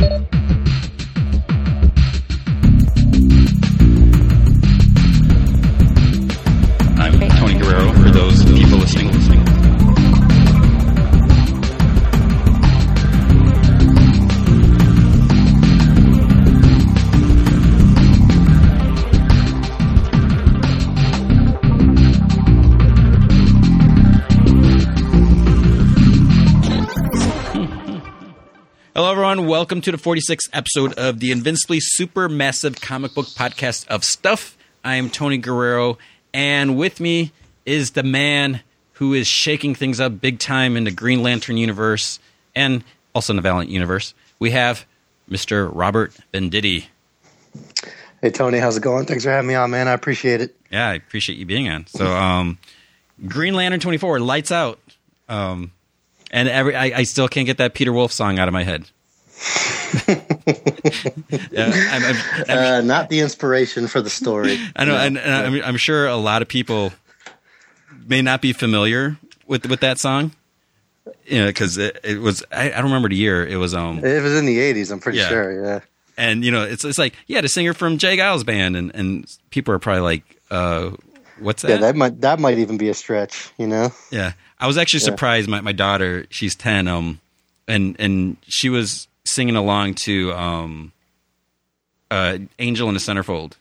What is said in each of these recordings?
I'm Welcome to the 46th episode of the Invincibly Super Massive Comic Book Podcast of Stuff. I am Tony Guerrero, and with me is the man who is shaking things up big time in the Green Lantern universe and also in the Valiant universe. We have Mr. Robert Venditti. Hey Tony, how's it going? Thanks for having me on, man. I appreciate it. Yeah, I appreciate you being on. So, um, Green Lantern 24, lights out. Um, and every I, I still can't get that Peter Wolf song out of my head. Yeah, I'm, I'm, I'm, Uh, not the inspiration for the story. I know, and, and I'm, I'm sure a lot of people may not be familiar with with that song. You know, because it, it was I, I don't remember the year. It was um, It was in the '80s, I'm pretty Yeah. sure. Yeah. and you know, it's it's like yeah, the singer from J. Geils band, and and people are probably like, uh, what's that? Yeah, that might that might even be a stretch, you know. Yeah, I was actually Yeah. surprised. My my daughter, she's ten, um, and and she was singing along to um, uh, "Angel in the Centerfold."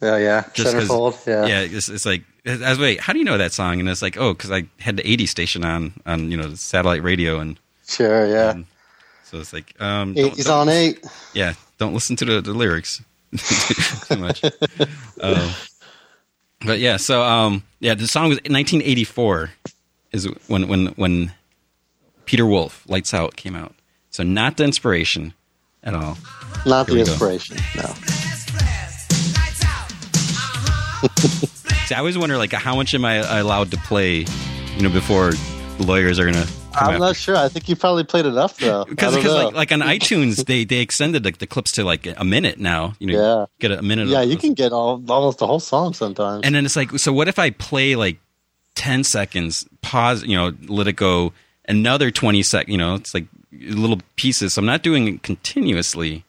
Yeah, yeah. Just Centerfold. Yeah. Yeah, it's, it's like I was wait, how do you know that song? And it's like, oh, because I had the '80s station on on you know the satellite radio, and Sure. Yeah. and so it's like, um, don't- '80s don't- on eight. yeah, don't listen to the, the lyrics too much. um, but yeah, so um, yeah, the song was 1984 is when when when Peter Wolf Lights Out came out. So not the inspiration at all. Not Here the we go. inspiration. No. See, I always wonder like how much am I allowed to play, you know, before the lawyers are gonna. Come I'm not sure. I think you probably played enough though. because like like on iTunes they they extended like the clips to like a minute now. You know, Yeah. get a minute. yeah, you can get all, almost the whole song sometimes. And then it's like, so what if I play like 10 seconds, pause, you know, let it go another 20 sec, you know, it's like little pieces. So I'm not doing it continuously,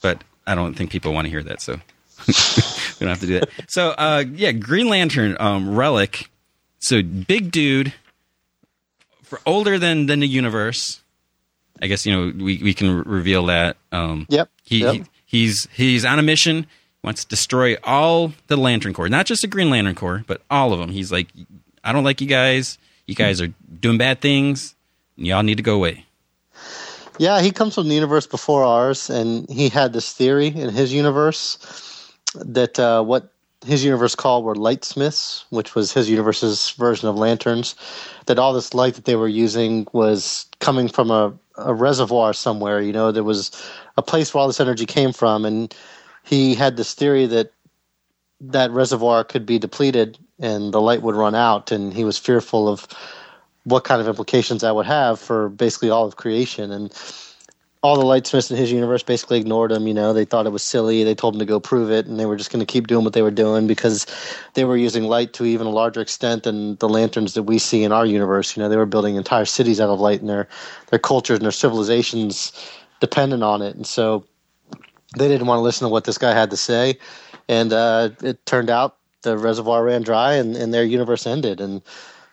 but I don't think people want to hear that. So we don't have to do that. So, uh, yeah, Green Lantern, um, relic. So big dude for older than, than the universe. I guess, you know, we, we can re- reveal that. Um, Yep. he, yep. he he's he's on a mission. Wants to destroy all the Lantern Corps, not just the Green Lantern Corps, but all of them. He's like, I don't like you guys. You guys are doing bad things. And y'all need to go away. Yeah, he comes from the universe before ours, and he had this theory in his universe that uh, what his universe called were lightsmiths, which was his universe's version of lanterns. That all this light that they were using was coming from a, a reservoir somewhere. You know, there was a place where all this energy came from, and he had this theory that that reservoir could be depleted and the light would run out, and he was fearful of what kind of implications that would have for basically all of creation. And all the lightsmiths in his universe basically ignored him. You know, they thought it was silly. They told him to go prove it, and they were just going to keep doing what they were doing because they were using light to even a larger extent than the lanterns that we see in our universe. You know, they were building entire cities out of light, and their their cultures and their civilizations dependent on it. And so they didn't want to listen to what this guy had to say. And uh, it turned out the reservoir ran dry, and, and their universe ended. And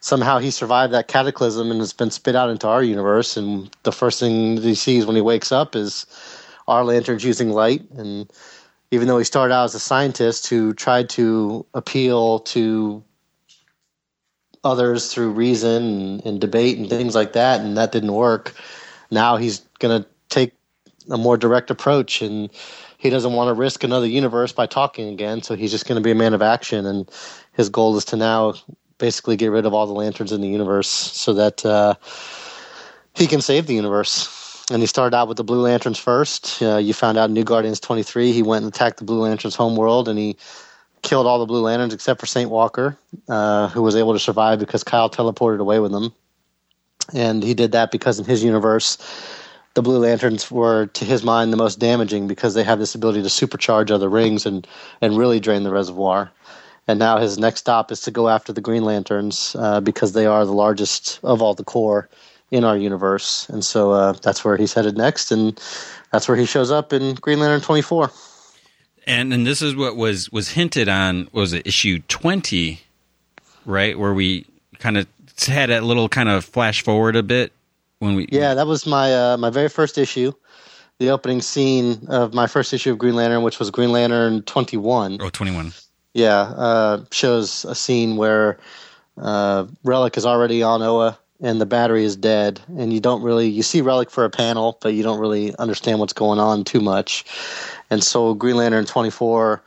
somehow he survived that cataclysm and has been spit out into our universe. And the first thing that he sees when he wakes up is our lanterns using light. And even though he started out as a scientist who tried to appeal to others through reason and, and debate and things like that, and that didn't work, now he's going to take a more direct approach and he doesn't want to risk another universe by talking again so he's just going to be a man of action and his goal is to now basically get rid of all the lanterns in the universe so that uh, he can save the universe. And he started out with the blue lanterns first. Uh, you found out new guardians 23 he went and attacked the blue lanterns homeworld and he killed all the blue lanterns except for saint walker uh, who was able to survive because kyle teleported away with him. and he did that because in his universe the blue lanterns were to his mind the most damaging because they have this ability to supercharge other rings and and really drain the reservoir and now his next stop is to go after the green lanterns uh, because they are the largest of all the corps in our universe, and so uh, that's where he's headed next, and that's where he shows up in Green Lantern twenty four. And and this is what was was hinted on. Was it issue twenty, right? Where we kind of had a little kind of flash forward a bit when we. Yeah, that was my uh, my very first issue. The opening scene of my first issue of Green Lantern, which was Green Lantern 21. Oh, 21. Yeah, uh, shows a scene where uh, Relic is already on Oa and the battery is dead, and you don't really you see Relic for a panel, but you don't really understand what's going on too much. And so Green Lantern 24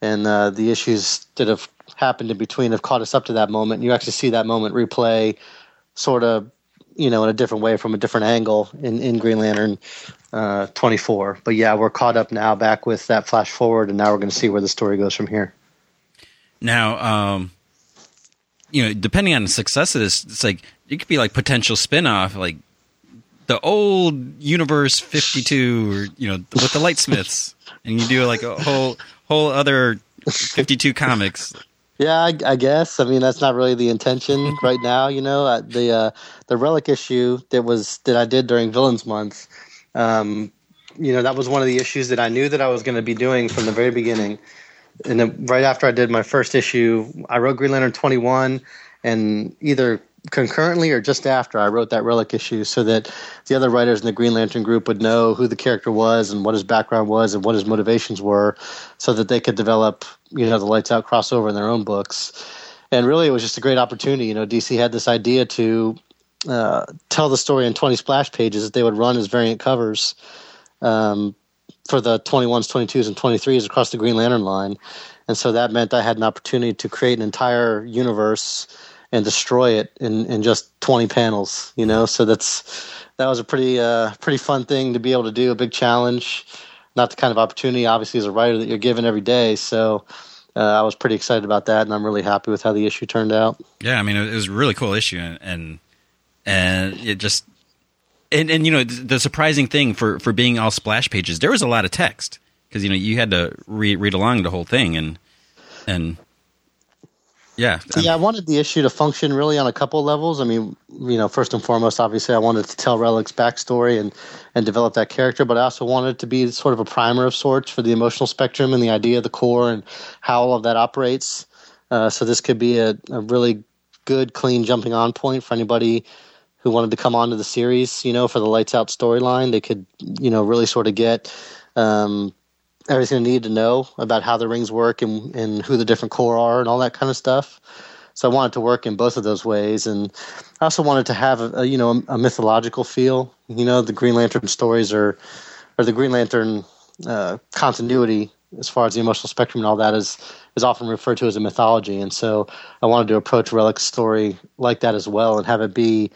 and uh, the issues that have happened in between have caught us up to that moment. You actually see that moment replay, sort of, you know, in a different way from a different angle in in Green Lantern uh, 24. But yeah, we're caught up now back with that flash forward, and now we're going to see where the story goes from here. Now, um, you know, depending on the success of this, it's like it could be like potential spin-off, like the old universe 52 or you know with the lightsmiths. And you do like a whole whole other 52 comics. Yeah I, I, guess. I mean that's not really the intention right now you know. Uh, the uh, the relic issue that was that i did during villains month um, you know that was one of the issues that i knew that i was going to be doing from the very beginning and then right after i did my first issue i wrote green lantern 21 and either concurrently or just after I wrote that relic issue so that the other writers in the Green Lantern group would know who the character was and what his background was and what his motivations were so that they could develop, you know, the lights out crossover in their own books. And really it was just a great opportunity. You know, DC had this idea to uh, tell the story in 20 splash pages that they would run as variant covers um, for the 21s, 22s, and 23s across the Green Lantern line. And so that meant I had an opportunity to create an entire universe – and destroy it in, in just 20 panels, you know? So that's, that was a pretty, uh, pretty fun thing to be able to do, a big challenge, not the kind of opportunity, obviously, as a writer that you're given every day. So, uh, I was pretty excited about that, and I'm really happy with how the issue turned out. Yeah, I mean, it was a really cool issue, and and, and it just and and you know the surprising thing for for being all splash pages, there was a lot of text because you know you had to read read along the whole thing, and and yeah. yeah, I wanted the issue to function really on a couple levels. I mean, you know, first and foremost, obviously, I wanted to tell Relic's backstory and and develop that character, but I also wanted it to be sort of a primer of sorts for the emotional spectrum and the idea of the corps and how all of that operates. Uh, so this could be a, a really good, clean jumping on point for anybody who wanted to come onto the series. You know, for the lights out storyline, they could, you know, really sort of get. Um, everything they need to know about how the rings work and, and who the different corps are and all that kind of stuff. So I wanted to work in both of those ways, and I also wanted to have a, a you know a, a, mythological feel. You know, the Green Lantern stories are, or the Green Lantern uh, continuity as far as the emotional spectrum and all that is is often referred to as a mythology, and so I wanted to approach Relic's story like that as well, and have it be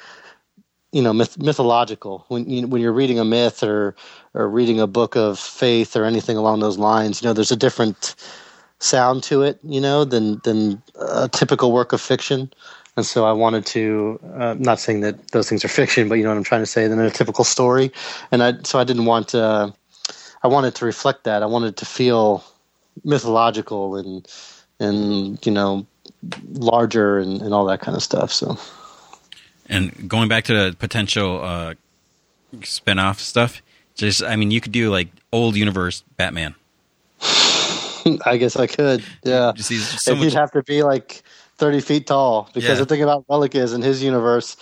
you know myth- mythological. When you, when you're reading a myth or or reading a book of faith or anything along those lines you know there's a different sound to it you know than than a typical work of fiction. And so I wanted to uh, not saying that those things are fiction but you know what I'm trying to say than a typical story. And I so I didn't want uh, I wanted to reflect that. I wanted to feel mythological and and you know larger and, and all that kind of stuff so and going back to the potential uh, spin-off stuff, just I mean, you could do like old universe Batman. I guess I could. Yeah, so if much... you'd have to be like thirty feet tall, because yeah. the thing about Relic is in his universe,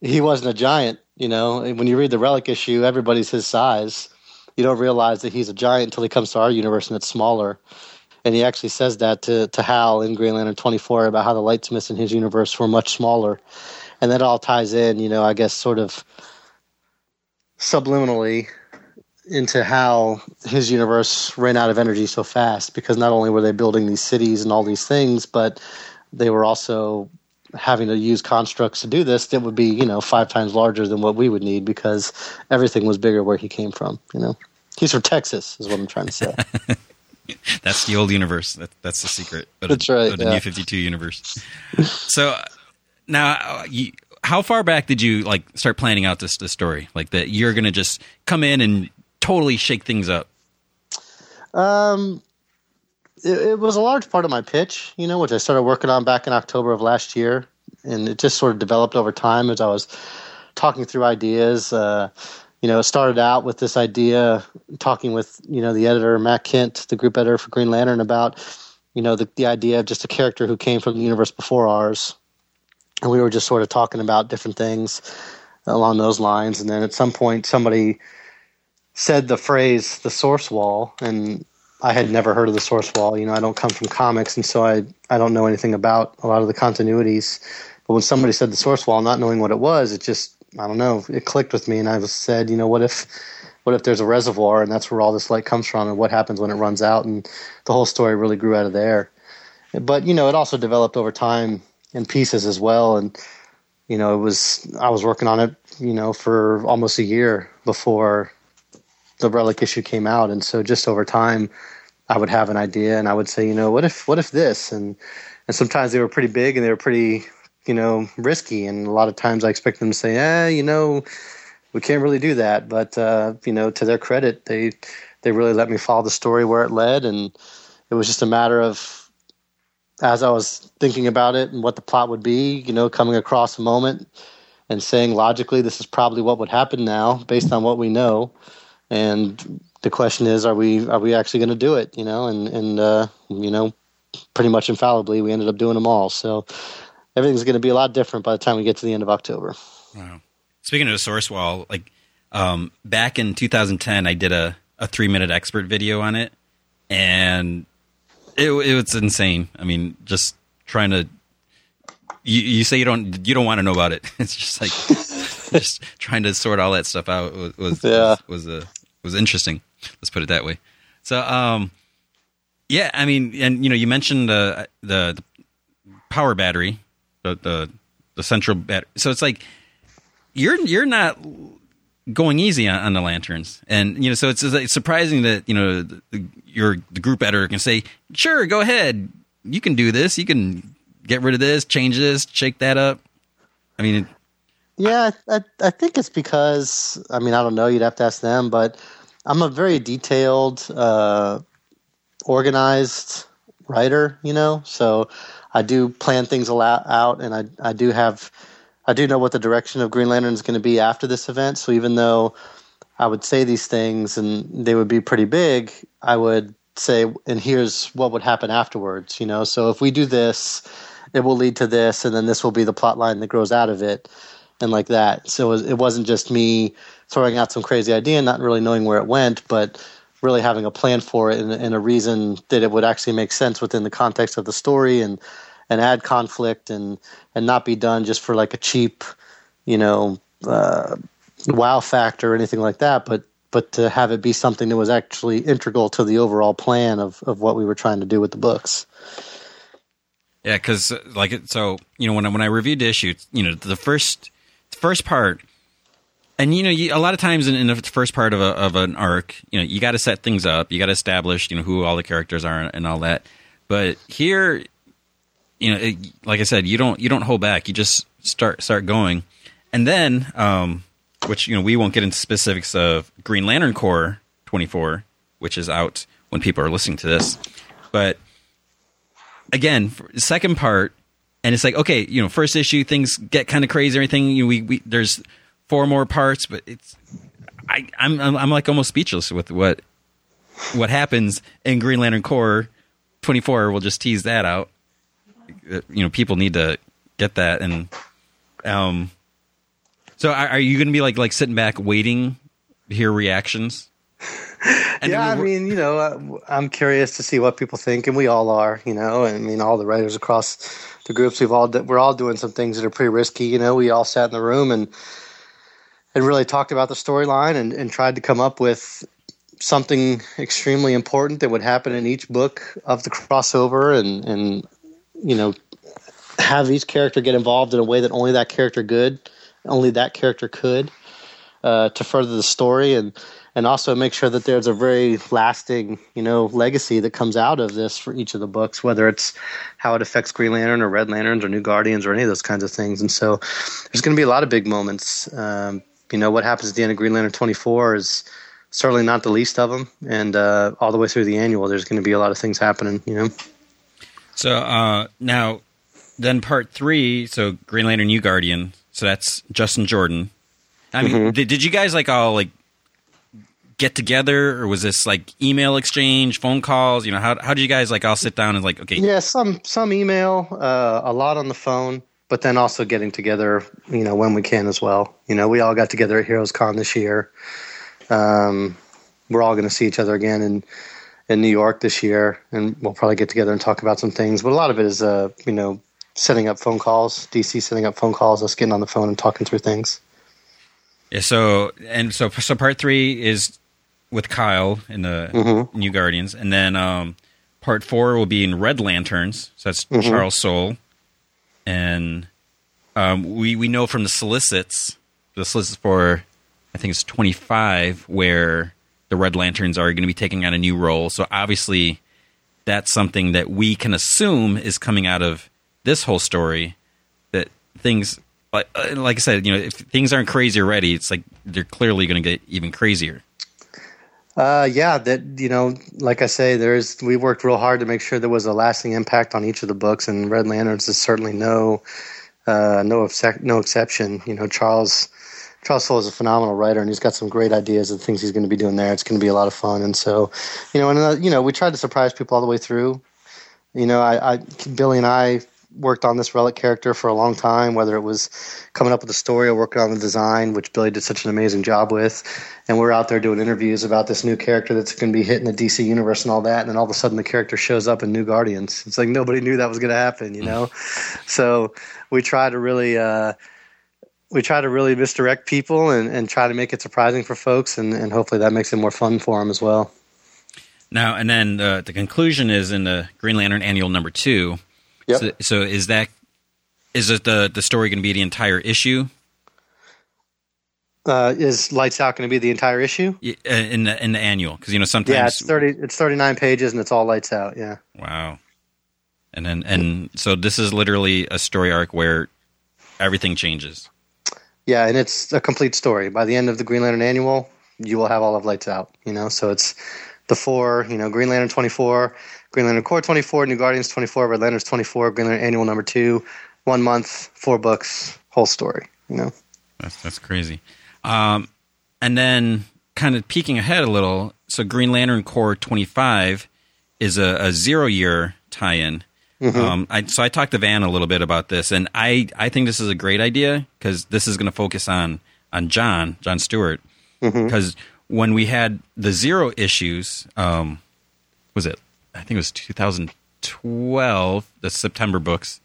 he wasn't a giant. You know, when you read the Relic issue, everybody's his size. You don't realize that he's a giant until he comes to our universe and it's smaller. And he actually says that to, to Hal in Green Lantern 24 about how the Lightsmiths in his universe were much smaller and that all ties in, you know, I guess sort of subliminally into how his universe ran out of energy so fast because not only were they building these cities and all these things, but they were also having to use constructs to do this that would be, you know, five times larger than what we would need because everything was bigger where he came from, you know. He's from Texas, is what I'm trying to say. that's the old universe. That, that's the secret. But that's right. the yeah. New Fifty Two universe. so now, you, how far back did you like start planning out this, this story? Like that you're going to just come in and totally shake things up. Um, it, it, was a large part of my pitch, you know, which I started working on back in October of last year, and it just sort of developed over time as I was talking through ideas. Uh, you know, it started out with this idea, talking with you know the editor Matt Kent, the group editor for Green Lantern, about you know the the idea of just a character who came from the universe before ours, and we were just sort of talking about different things along those lines. And then at some point, somebody said the phrase "the source wall," and I had never heard of the source wall. You know, I don't come from comics, and so I I don't know anything about a lot of the continuities. But when somebody said the source wall, not knowing what it was, it just I don't know, it clicked with me, and I was said, you know, what if what if there's a reservoir and that's where all this light comes from, and what happens when it runs out? And the whole story really grew out of there. But you know, it also developed over time in pieces as well, and you know, it was I was working on it, you know, for almost a year before the relic issue came out, and so just over time, I would have an idea, and I would say, you know, what if what if this, and and sometimes they were pretty big and they were pretty, you know, risky, and a lot of times I expect them to say, eh, you know, we can't really do that, but uh, you know, to their credit, they they really let me follow the story where it led, and it was just a matter of as I was thinking about it and what the plot would be, you know, coming across a moment and saying logically this is probably what would happen now based on what we know and the question is, are we are we actually going to do it? You know, and and uh, you know, pretty much infallibly, we ended up doing them all. So everything's going to be a lot different by the time we get to the end of October. Wow. Speaking of the source wall, like um, back in 2010, I did a, a three minute expert video on it, and it, it was insane. I mean, just trying to you, you say you don't you don't want to know about it. It's just like just trying to sort all that stuff out was was, yeah. was, was a was interesting. Let's put it that way. So, um, yeah, I mean, and you know, you mentioned the the, the power battery, the, the the central battery. So it's like you're you're not going easy on, on, the lanterns, and you know, so it's, it's surprising that you know the, your the group editor can say, "Sure, go ahead, you can do this. You can get rid of this, change this, shake that up." I mean, yeah, I, I think it's because I mean I don't know. You'd have to ask them, but I'm a very detailed, uh, organized writer. You know, so I do plan things a lot out, and I I do have I do know what the direction of Green Lantern is going to be after this event. So even though I would say these things and they would be pretty big, I would say, and here's what would happen afterwards. You know, so if we do this, it will lead to this, and then this will be the plot line that grows out of it and like that. So it wasn't just me throwing out some crazy idea and not really knowing where it went, but really having a plan for it and, and, a reason that it would actually make sense within the context of the story and and add conflict and and not be done just for like a cheap, you know, uh, wow factor or anything like that, but but to have it be something that was actually integral to the overall plan of of what we were trying to do with the books. Yeah, because like it so, you know, when I, when I reviewed the issue, you know, the first first part, and you know, you, a lot of times in, in, the first part of a, of an arc, you know, you got to set things up, you got to establish, you know, who all the characters are and all that. But here, you know, it, like I said, you don't you don't hold back. You just start start going, and then, um, which you know, we won't get into specifics of Green Lantern Corps twenty four, which is out when people are listening to this, but again, second part and it's like okay, you know, first issue things get kind of crazy. Everything you know, we, we there's four more parts, but it's I I'm, I'm I'm like almost speechless with what what happens in Green Lantern Corps 24. We'll just tease that out. Uh, you know, people need to get that, and um, so are, are you going to be like like sitting back waiting to hear reactions? And yeah, I mean, you know, uh, I'm curious to see what people think, and we all are. You know, I mean, all the writers across the groups we've all we're all doing some things that are pretty risky. You know, we all sat in the room and and really talked about the storyline and, and tried to come up with something extremely important that would happen in each book of the crossover and and you know have each character get involved in a way that only that character could only that character could uh, to further the story and and also make sure that there's a very lasting, you know, legacy that comes out of this for each of the books, whether it's how it affects Green Lantern or Red Lanterns or New Guardians or any of those kinds of things. And so there's going to be a lot of big moments. Um, you know, what happens at the end of Green Lantern 24 is certainly not the least of them. And uh, all the way through the annual, there's going to be a lot of things happening, you know. So uh, now, then part three, so Green Lantern New Guardian, so that's Justin Jordan I mean, mm-hmm. did, did you guys like all like get together, or was this like email exchange, phone calls? You know, how how did you guys like all sit down and like okay? Yeah, some some email, uh, a lot on the phone, but then also getting together, you know, when we can as well. You know, we all got together at Heroes Con this year. Um, we're all going to see each other again in in New York this year, and we'll probably get together and talk about some things. But a lot of it is, uh, you know, setting up phone calls, DC setting up phone calls, us getting on the phone and talking through things. Yeah. So and so so part three is with Kyle in the mm-hmm. New Guardians, and then um, part four will be in Red Lanterns. So that's mm-hmm. Charles Soule, and um, we we know from the solicits, the solicits for I think it's twenty five, where the Red Lanterns are going to be taking on a new role. So obviously, that's something that we can assume is coming out of this whole story. That things, like, uh, like I said, you know, if things aren't crazy already, it's like they're clearly going to get even crazier. Uh, yeah, that you know, like I say, there's we worked real hard to make sure there was a lasting impact on each of the books, and Red Lanterns is certainly no uh, no no exception. You know, Charles Soule is a phenomenal writer, and he's got some great ideas of things he's going to be doing there. It's going to be a lot of fun, and so, you know, and uh, you know, we tried to surprise people all the way through. You know, I, I Billy and I worked on this relic character for a long time, whether it was coming up with the story or working on the design, which Billy did such an amazing job with. And we're out there doing interviews about this new character that's going to be hitting the DC universe and all that. And then all of a sudden, the character shows up in New Guardians. It's like nobody knew that was going to happen, you know. so we try to really. Uh, we try to really misdirect people and, and try to make it surprising for folks, and, and hopefully that makes it more fun for them as well. Now and then, uh, the conclusion is in the Green Lantern Annual number two. Yep. So, so is that is it the the story going to be the entire issue? Uh, is Lights Out going to be the entire issue? Yeah, uh, in the in the annual, because you know sometimes yeah, it's thirty it's thirty nine pages and it's all Lights Out. Yeah. Wow. And then and so this is literally a story arc where everything changes. Yeah, and it's a complete story. By the end of the Green Lantern annual, you will have all of Lights Out. You know, so it's the four. You know, Green Lantern twenty four, Green Lantern Corps twenty four, New Guardians twenty four, Red Lanterns twenty four, Green Lantern annual number two, one month, four books, whole story. You know, that's that's crazy. Um, and then kind of peeking ahead a little. So Green Lantern Corps twenty five is a, a zero year tie in Mm-hmm. Um, I, so I talked to Van a little bit about this, and I, I think this is a great idea because this is going to focus on on John John Stewart because mm-hmm. when we had the zero issues, um, was it? I think it was 2012, the September books.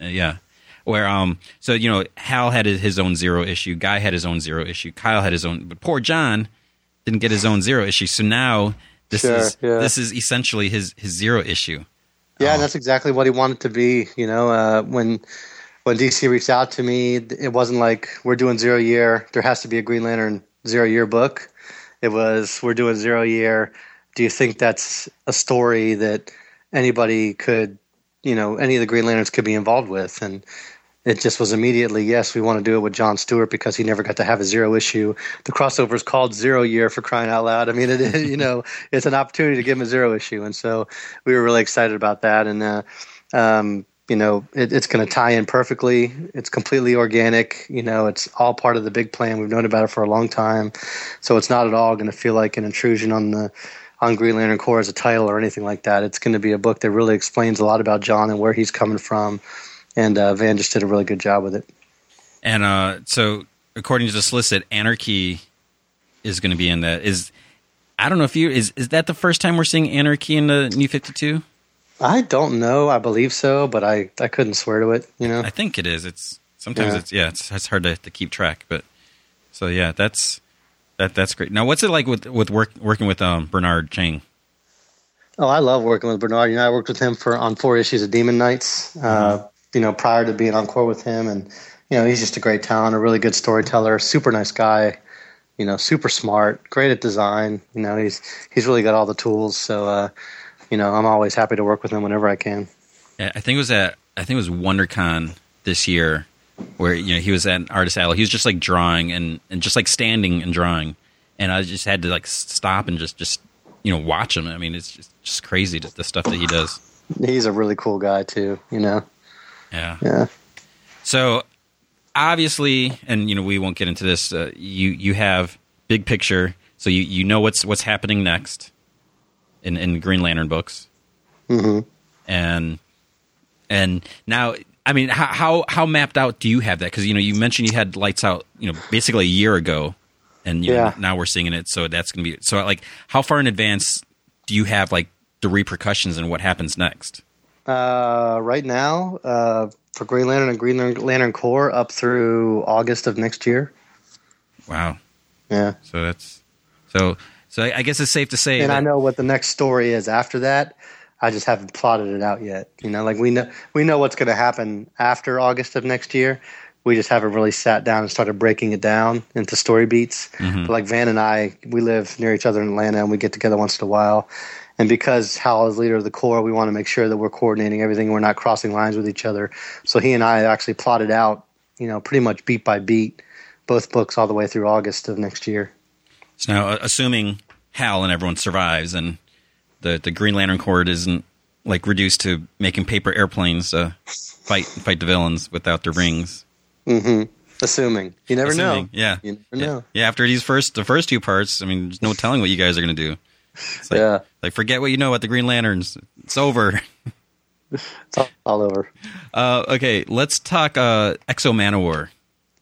Uh, yeah, where um, so you know Hal had his own zero issue, Guy had his own zero issue, Kyle had his own, but poor John didn't get his own zero issue. So now this sure, is yeah. this is essentially his his zero issue. Yeah, and that's exactly what he wanted to be. You know, uh, when when DC reached out to me, it wasn't like we're doing zero year. There has to be a Green Lantern zero year book. It was we're doing zero year. Do you think that's a story that anybody could, you know, any of the Green Lanterns could be involved with? And it just was immediately yes we want to do it with john stewart because he never got to have a zero issue. The crossover is called zero year for crying out loud. I mean it you know it's an opportunity to give him a zero issue. And so we were really excited about that. And uh, um, you know it, it's going to tie in perfectly. It's completely organic. You know it's all part of the big plan. We've known about it for a long time. So it's not at all going to feel like an intrusion on the on Green Lantern Corps as a title or anything like that. It's going to be a book that really explains a lot about John and where he's coming from, and uh, Van just did a really good job with it. And uh, so, according to the solicit, Anarchy is going to be in that. Is I don't know if you is is that the first time we're seeing Anarchy in the New Fifty Two? I don't know. I believe so, but I I couldn't swear to it. You know, I think it is. It's sometimes yeah. it's yeah, it's, it's hard to, to keep track, but so yeah, that's that that's great. Now, what's it like with with work, working with um, Bernard Chang? Oh, I love working with Bernard. You know, I worked with him for on four issues of Demon Knights. Uh, mm-hmm you know, prior to being on Corps with him. And, you know, he's just a great talent, a really good storyteller, super nice guy, you know, super smart, great at design. You know, he's, he's really got all the tools. So, uh, you know, I'm always happy to work with him whenever I can. Yeah, I think it was at, I think it was WonderCon this year where, you know, he was at Artist Alley. He was just like drawing and, and just like standing and drawing. And I just had to like stop and just, just, you know, watch him. I mean, it's just, just crazy the stuff that he does. He's a really cool guy too, you know. Yeah. Yeah. So obviously, and you know we won't get into this. Uh, you you have big picture, so you you know what's what's happening next in in Green Lantern books, hmm and and now. I mean, how, how how mapped out do you have that? Because you know, you mentioned you had lights out, you know, basically a year ago, and you Yeah. know, now we're seeing it. So that's going to be so. Like, how far in advance do you have like the repercussions and what happens next? Uh, right now, uh, for Green Lantern and Green Lantern Corps, up through August of next year. Wow. Yeah, So that's so. So I guess it's safe to say. and I know what the next story is after that. I just haven't plotted it out yet. You know, like we know we know what's going to happen after August of next year. We just haven't really sat down and started breaking it down into story beats. Mhm. But like Van and I, we live near each other in Atlanta, and we get together once in a while. And because Hal is leader of the Corps, we want to make sure that we're coordinating everything. We're not crossing lines with each other. So he and I actually plotted out, you know, pretty much beat by beat, both books all the way through August of next year. So now, uh, assuming Hal and everyone survives, and the the Green Lantern Corps isn't like reduced to making paper airplanes uh, fight fight the villains without their rings. hmm Assuming you never Assuming, know. Yeah. You never yeah. know. Yeah. After these first the first two parts, I mean, there's no telling what you guys are going to do. Like, Yeah. like forget what you know about the Green Lanterns. It's over. It's all, all over. Uh, okay, let's talk uh, X-O Manowar.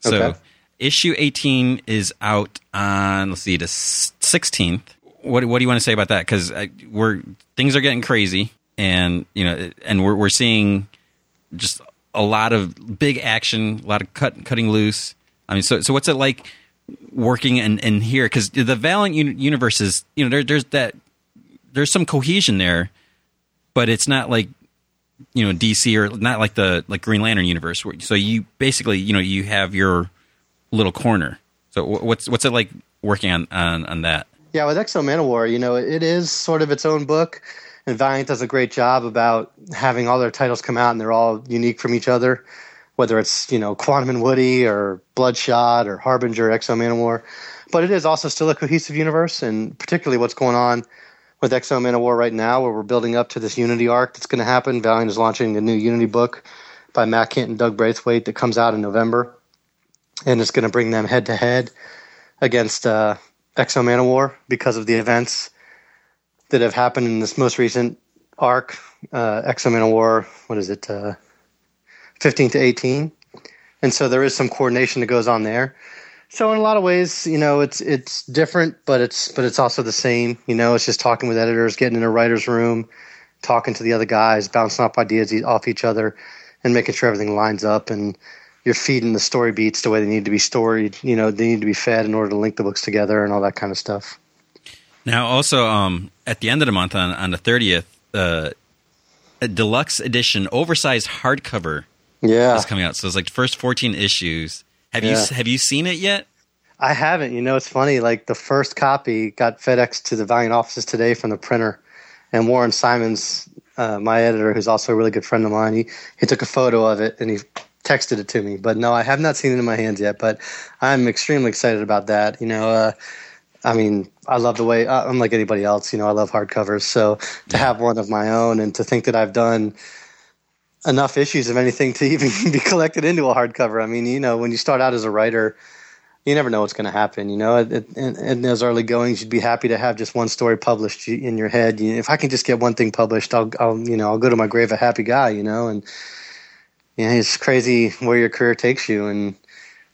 So, Okay. issue 18 is out on let's see the 16th. What what do you want to say about that? Because we're things are getting crazy, and you know, and we're we're seeing just a lot of big action, a lot of cut cutting loose. I mean, so so what's it like working in, in here? Because the Valiant uni- universe is you know there, there's that there's some cohesion there, but it's not like you know DC or not like the like Green Lantern universe. So you basically you know you have your little corner. So what's what's it like working on on, on that? Yeah, with X-O Manowar, you know, it is sort of its own book, and Valiant does a great job about having all their titles come out, and they're all unique from each other. Whether it's you know Quantum and Woody or Bloodshot or Harbinger, X-O Manowar, but it is also still a cohesive universe, and particularly what's going on with X-O Manowar right now, where we're building up to this Unity arc that's going to happen. Valiant is launching a new Unity book by Matt Kindt and Doug Braithwaite that comes out in November, and it's going to bring them head to head against uh, X-O Manowar because of the events that have happened in this most recent arc, uh, X-O Manowar. What is it, uh, fifteen to eighteen? And so there is some coordination that goes on there. So in a lot of ways, you know, it's it's different, but it's but it's also the same. You know, it's just talking with editors, getting in a writer's room, talking to the other guys, bouncing off ideas off each other, and making sure everything lines up and you're feeding the story beats the way they need to be storied. You know, they need to be fed in order to link the books together and all that kind of stuff. Now, also um, at the end of the month on on the thirtieth, uh, a deluxe edition, oversized hardcover Yeah, is coming out. So it's like the first fourteen issues. Have you have you seen it yet? I haven't. You know, it's funny. Like the first copy got FedEx to the Valiant offices today from the printer, and Warren Simons, uh, my editor, who's also a really good friend of mine, he he took a photo of it and he texted it to me. But no, I have not seen it in my hands yet. But I'm extremely excited about that. You know, uh, I mean, I love the way. Uh, unlike anybody else, you know, I love hardcovers. So to have one of my own and to think that I've done enough issues of anything to even be collected into a hardcover. I mean, you know, when you start out as a writer, you never know what's going to happen. You know, in, those early goings, you'd be happy to have just one story published in your head. You, if I can just get one thing published, I'll, I'll, you know, I'll go to my grave a happy guy. You know, and yeah, it's crazy where your career takes you. And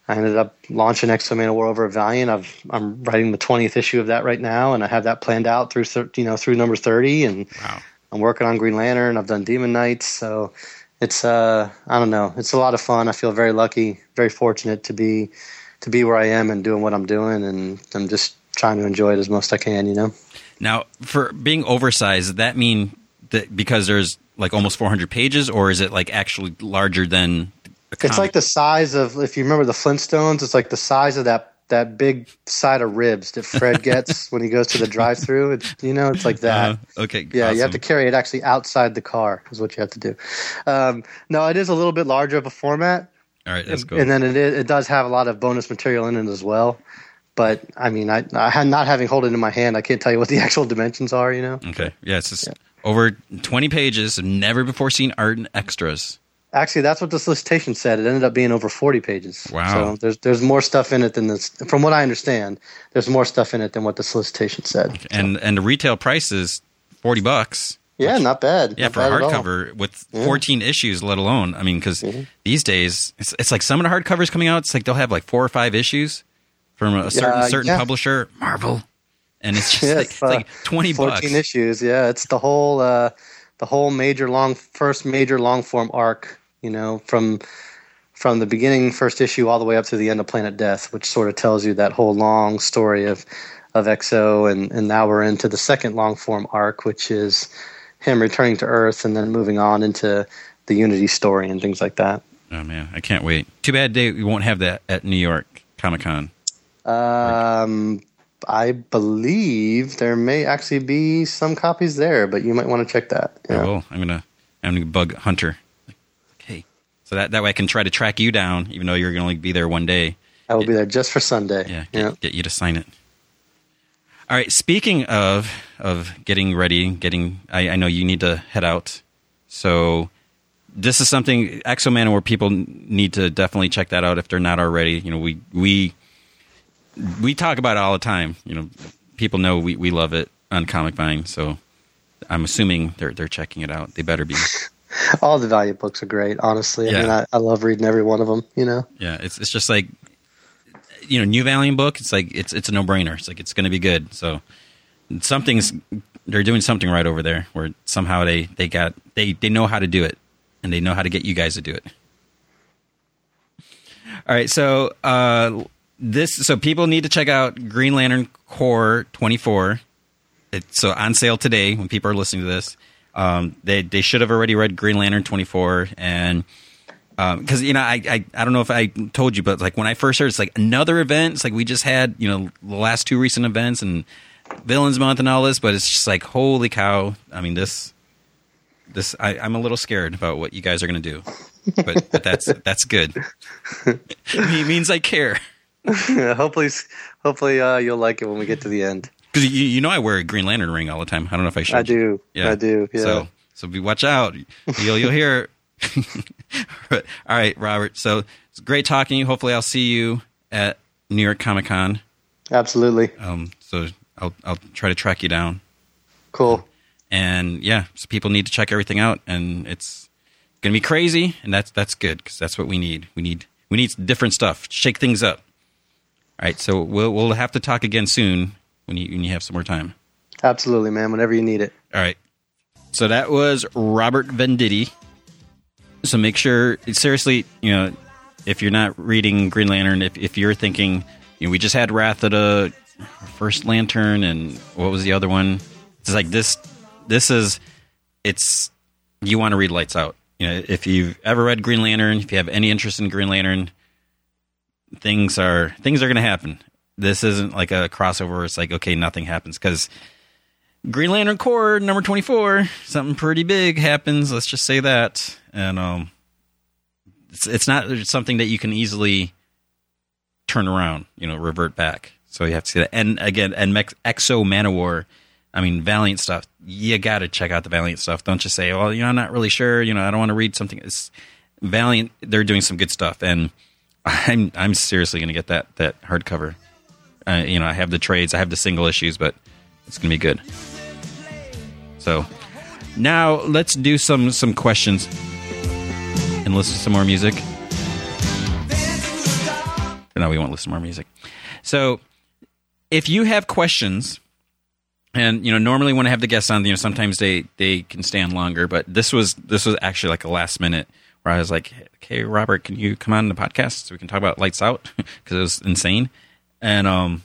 I ended up launching X-O Manowar over Valiant. I've, I'm writing the 20th issue of that right now, and I have that planned out through, you know, through number 30. And Wow. I'm working on Green Lantern. I've done Demon Knights, so it's uh I don't know. It's a lot of fun. I feel very lucky, very fortunate to be to be where I am and doing what I'm doing, and I'm just trying to enjoy it as most I can. You know. Now, for being oversized, does that mean that because there's like almost 400 pages, or is it like actually larger than? It's like the size of if you remember the Flintstones. It's like the size of that that big side of ribs that Fred gets when he goes to the drive-through. You know, it's like that. Uh, okay. Yeah, you have to carry it actually outside the car. Is what you have to do. Um, no, it is a little bit larger of a format. All right, that's cool. And then it is, it does have a lot of bonus material in it as well. But I mean, I, I had not having hold it in my hand, I can't tell you what the actual dimensions are. You know. okay. Yeah, it's just over 20 pages, of never before seen art and extras. Actually, that's what the solicitation said. It ended up being over 40 pages. Wow. So there's there's more stuff in it than this. From what I understand, there's more stuff in it than what the solicitation said. And and the retail price is forty bucks. Yeah, not bad. Yeah, Not for bad all. hardcover with 14 issues, let alone. I mean, because Mm-hmm. these days it's, it's like some of the hardcovers coming out. It's like they'll have like four or five issues from a certain Yeah, certain yeah. publisher, Marvel, and it's just Yeah, like, it's, it's like uh, 20 14 bucks. issues. Yeah, it's the whole uh, the whole major long first major long form arc. You know, from from the beginning first issue all the way up to the end of Planet Death, which sort of tells you that whole long story of of X-O, and and now we're into the second long form arc, which is him returning to Earth and then moving on into the Unity story and things like that. Oh man, I can't wait. Too bad they we won't have that at New York Comic Con. Um, I believe there may actually be some copies there, but you might want to check that. I will. I'm gonna I'm gonna bug Hunter. Like, hey, so that that way I can try to track you down, even though you're gonna only be there one day. I will be there just for Sunday. Yeah, get, yeah. get you to sign it. All right. Speaking of of getting ready, getting I, I know you need to head out, so this is something X-O Manowar people need to definitely check that out if they're not already. You know, we we we talk about it all the time. You know, people know we, we love it on Comic Vine, so I'm assuming they're they're checking it out. They better be. All the Valiant books are great, honestly. I Yeah. mean, I, I love reading every one of them, you know? Yeah, it's it's just like you know, new Valiant book. It's like it's it's a no brainer. It's like it's going to be good. So something's they're doing something right over there where somehow they they got they they know how to do it and they know how to get you guys to do it. All right, so uh, this so people need to check out Green Lantern Corps twenty four. It's so on sale today when people are listening to this. Um, they they should have already read Green Lantern twenty four and because you know I, I I don't know if I told you, but like when I first heard, it's like another event. It's like we just had you know the last two recent events and Villains Month and all this, but it's just like holy cow! I mean this this I, I'm a little scared about what you guys are gonna do, but but that's that's good. it means I care hopefully, hopefully uh, you'll like it when we get to the end. because you you know I wear a Green Lantern ring all the time. I don't know if I should. I do. Yeah. I do. Yeah. So so be watch out. You'll you'll hear. it. All right, Robert. So it's great talking to you. Hopefully, I'll see you at New York Comic Con. Absolutely. Um, so I'll I'll try to track you down. Cool. And yeah, so people need to check everything out, and it's gonna be crazy, and that's that's good because that's what we need. We need we need different stuff. Shake things up. All right, so we'll we'll have to talk again soon when you when you have some more time. Absolutely, man. Whenever you need it. All right. So that was Robert Venditti. So make sure, seriously, you know, if you're not reading Green Lantern, if, if you're thinking, you know, we just had Wrath of the First Lantern, and what was the other one? It's like this. This is, it's you want to read Lights Out. You know, if you've ever read Green Lantern, if you have any interest in Green Lantern, things are things are going to happen. This isn't like a crossover. It's like okay, nothing happens because Green Lantern Corps number 24, something pretty big happens. Let's just say that. And um, it's, it's not something that you can easily turn around, you know, revert back. So you have to see that. And again, and Mex- X-O Manowar, I mean, Valiant stuff, you got to check out the Valiant stuff. Don't just say, well, you know, I'm not really sure. You know, I don't want to read something. It's Valiant, they're doing some good stuff. And I'm, I'm seriously going to get that, that hardcover. Uh, you know, I have the trades, I have the single issues, but it's going to be good. So now let's do some some questions and listen to some more music. No, we won't listen to more music. So if you have questions, and you know, normally when I have the guests on, you know, sometimes they they can stand longer, but this was this was actually like a last minute where I was like, "Okay, Robert, can you come on the podcast so we can talk about Lights Out?" Because it was insane, and um,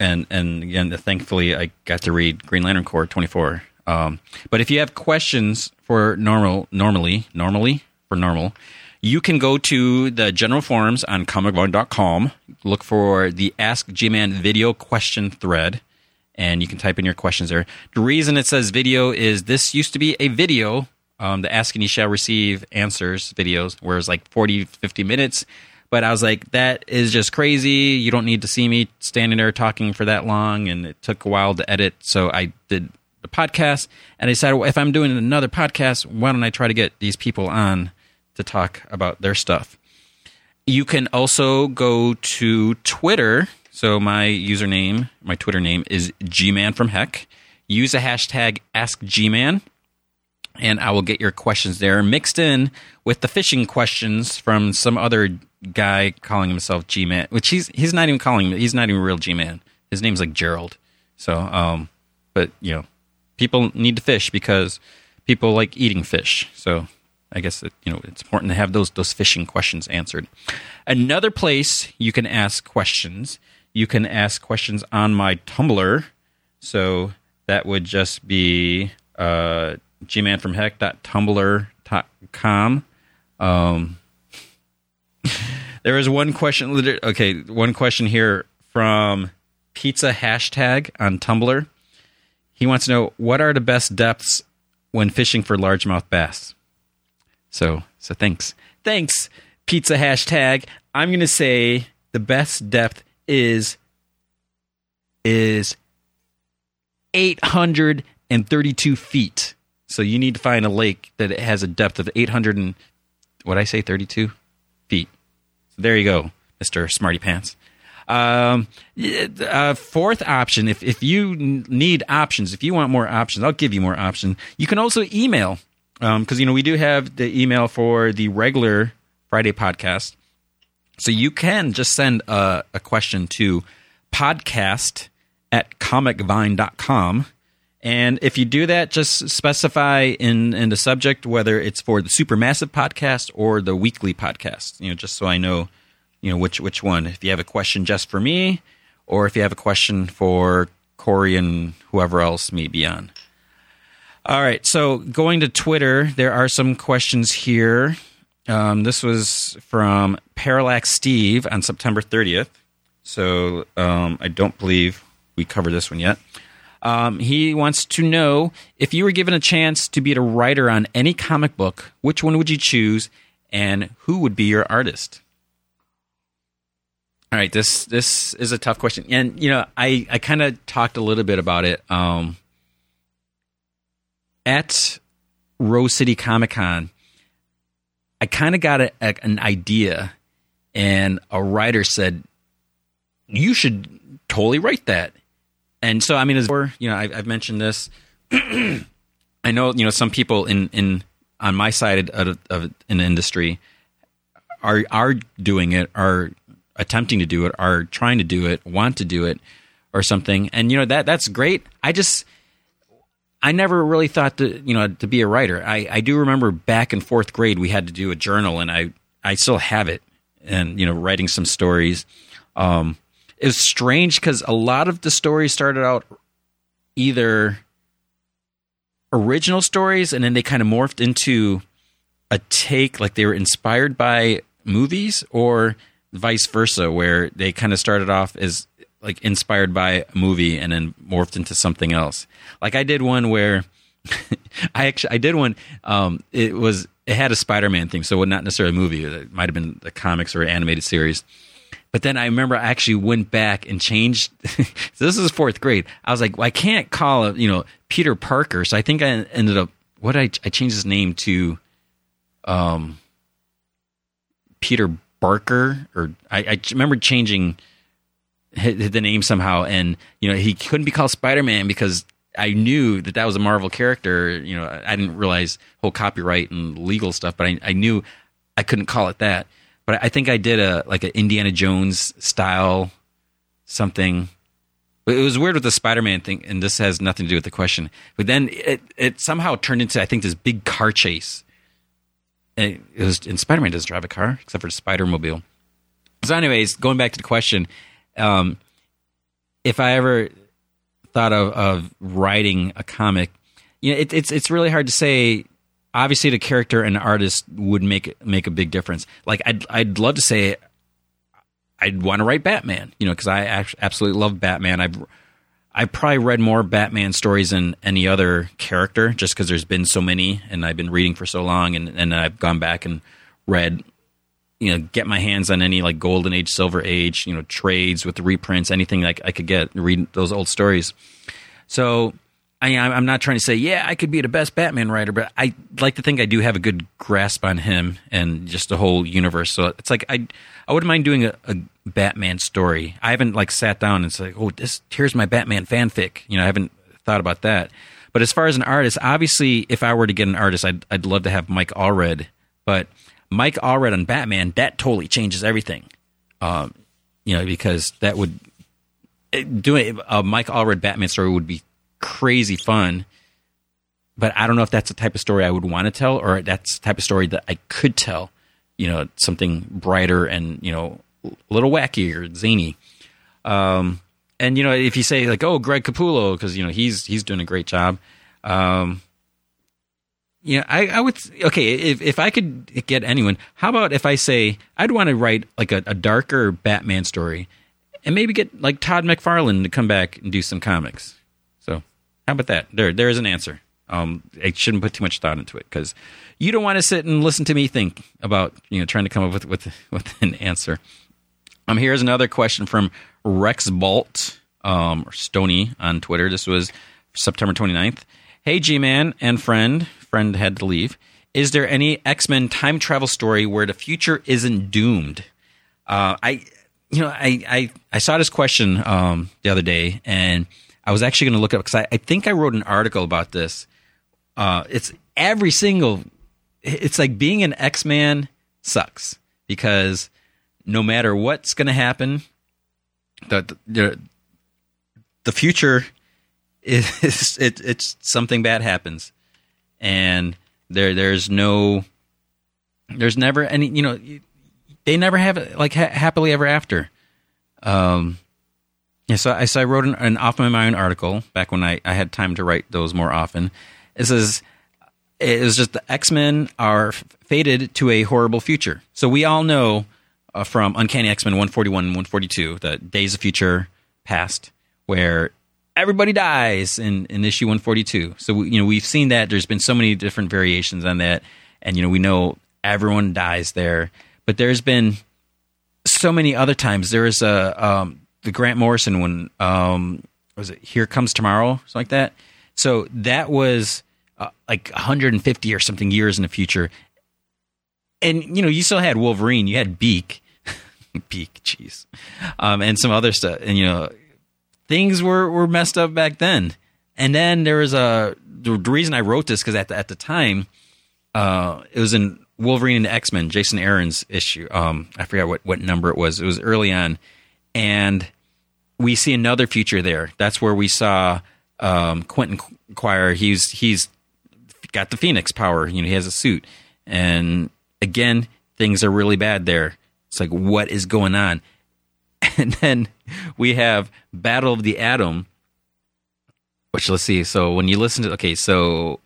and and again, thankfully, I got to read Green Lantern Corps twenty four. Um, but if you have questions for normal, normally, normally for normal, you can go to the general forums on comicvine.com, look for the Ask G-Man video question thread, and you can type in your questions there. The reason it says video is this used to be a video, um, the Ask and You Shall Receive Answers videos, where it's like 40, 50 minutes. But I was like, that is just crazy. You don't need to see me standing there talking for that long, and it took a while to edit. So I did the podcast, and I decided well, if I'm doing another podcast, why don't I try to get these people on to talk about their stuff. You can also go to Twitter. So my username, my Twitter name is Gman from Heck. Use the hashtag AskGman, and I will get your questions there mixed in with the fishing questions from some other guy calling himself G-Man, which he's he's not even calling he's not even real G-Man. His name's like Gerald. So, um, but you know, people need to fish because people like eating fish. So I guess it, you know it's important to have those those fishing questions answered. Another place you can ask questions, you can ask questions on my Tumblr. So that would just be uh, gmanfromheck.tumblr.com. Um, there is one question. Okay, one question here from pizza hashtag on Tumblr. He wants to know what are the best depths when fishing for largemouth bass. So, so thanks, thanks pizza hashtag. I'm gonna say the best depth is is 832 feet. So you need to find a lake that has a depth of 800 and what I say 32 feet. So there you go, Mister Smarty Pants. Um, uh, fourth option, if if you need options, if you want more options, I'll give you more options. You can also email because um, you know we do have the email for the regular Friday podcast, so you can just send a, a question to podcast at comicvine.com. And if you do that, just specify in, in the subject whether it's for the supermassive podcast or the weekly podcast. You know, just so I know, you know which which one. If you have a question just for me, or if you have a question for Corey and whoever else may be on. All right, so going to Twitter, there are some questions here. Um, this was from Parallax Steve on September 30th. So um, I don't believe we covered this one yet. Um, he wants to know if you were given a chance to be a writer on any comic book, which one would you choose, and who would be your artist? All right, this this is a tough question, and you know, I I kind of talked a little bit about it um, at Rose City Comic Con. I kind of got a, a, an idea, and a writer said, "You should totally write that." And so I mean, as you know, I've, I've mentioned this. I know you know some people in in on my side of, of an industry are are doing it, are attempting to do it, are trying to do it, want to do it, or something. And you know that that's great. I just I never really thought to you know to be a writer. I I do remember back in fourth grade we had to do a journal, and I I still have it, and you know writing some stories. Um, was strange because a lot of the stories started out either original stories and then they kind of morphed into a take like they were inspired by movies or vice versa where they kind of started off as like inspired by a movie and then morphed into something else. Like i did one where i actually i did one um it was it had a spider-man thing so not necessarily a movie it might have been the comics or animated series but then I remember I actually went back and changed. so this is fourth grade. I was like, well, I can't call it, you know, Peter Parker. So I think I ended up, what I, I changed his name to, um, Peter Barker, or I, I remember changing the name somehow. And, you know, he couldn't be called Spider Man because I knew that that was a Marvel character. You know, I didn't realize whole copyright and legal stuff, but I, I knew I couldn't call it that but I think I did a like an Indiana Jones style something. It was weird with the Spider-Man thing, and this has nothing to do with the question. But then it it somehow turned into I think this big car chase. And it was and Spider-Man doesn't drive a car except for Spider-Mobile. So, anyways, going back to the question, um, if I ever thought of, of writing a comic, you know, it, it's it's really hard to say obviously the character and artist would make make a big difference. Like I'd I'd love to say I'd want to write Batman, you know, because I absolutely love Batman. I've I've probably read more Batman stories than any other character, just because there's been so many, and I've been reading for so long, and and I've gone back and read, you know, get my hands on any like Golden Age, Silver Age, you know, trades with the reprints, anything like I could get, read those old stories. So I, I'm not trying to say, yeah, I could be the best Batman writer, but I like to think I do have a good grasp on him and just the whole universe. So it's like I, I wouldn't mind doing a, a Batman story. I haven't like sat down and said, oh, this here's my Batman fanfic. You know, I haven't thought about that. But as far as an artist, obviously, if I were to get an artist, I'd I'd love to have Mike Allred. But Mike Allred on Batman, that totally changes everything. Um, you know, because that would doing a Mike Allred Batman story would be crazy fun. But I don't know if that's the type of story I would want to tell, or that's the type of story that I could tell. You know, something brighter and you know a little wacky or zany. Um, and you know, if you say like, "Oh, Greg Capullo," because you know he's he's doing a great job. Um, you know, I, I would okay if if I could get anyone. How about if I say I'd want to write like a, a darker Batman story, and maybe get like Todd McFarlane to come back and do some comics. How about that? There, there is an answer. Um, I shouldn't put too much thought into it because you don't want to sit and listen to me think about you know trying to come up with with with an answer. Um, here's another question from Rex Bolt um, or Stony on Twitter. This was September 29th. Hey, G Man and friend, friend had to leave. Is there any X Men time travel story where the future isn't doomed? Uh, I, you know, I, I, I saw this question um, the other day, and I was actually going to look up because I, I think I wrote an article about this. Uh, it's every single. It's like being an X Man sucks because no matter what's going to happen, the, the the future is it, it's something bad happens, and there there's no there's never any you know they never have like ha- happily ever after. Um, yeah, so I so I wrote an, an off my mind article back when I, I had time to write those more often. It says it was just the X Men are fated to a horrible future. So we all know uh, from Uncanny X Men 141 and 142, the Days of Future Past, where everybody dies in, in issue 142. So, we, you know, we've seen that. There's been so many different variations on that. And, you know, we know everyone dies there. But there's been so many other times. There is a, um, the Grant Morrison one, um, was it Here Comes Tomorrow? Something like that. So that was uh, like 150 or something years in the future. And, you know, you still had Wolverine, you had Beak. Beak, jeez. Um, and some other stuff. And, you know, things were, were messed up back then. And then there was a the, reason I wrote this because at the, at the time, uh, it was in Wolverine and X Men, Jason Aaron's issue. Um, I forgot what what number it was. It was early on, and we see another future there. That's where we saw um, Quentin Quire. He's he's got the Phoenix power. You know, he has a suit, and again, things are really bad there. It's like, what is going on? And then we have Battle of the Atom, which let's see. So when you listen to, okay, so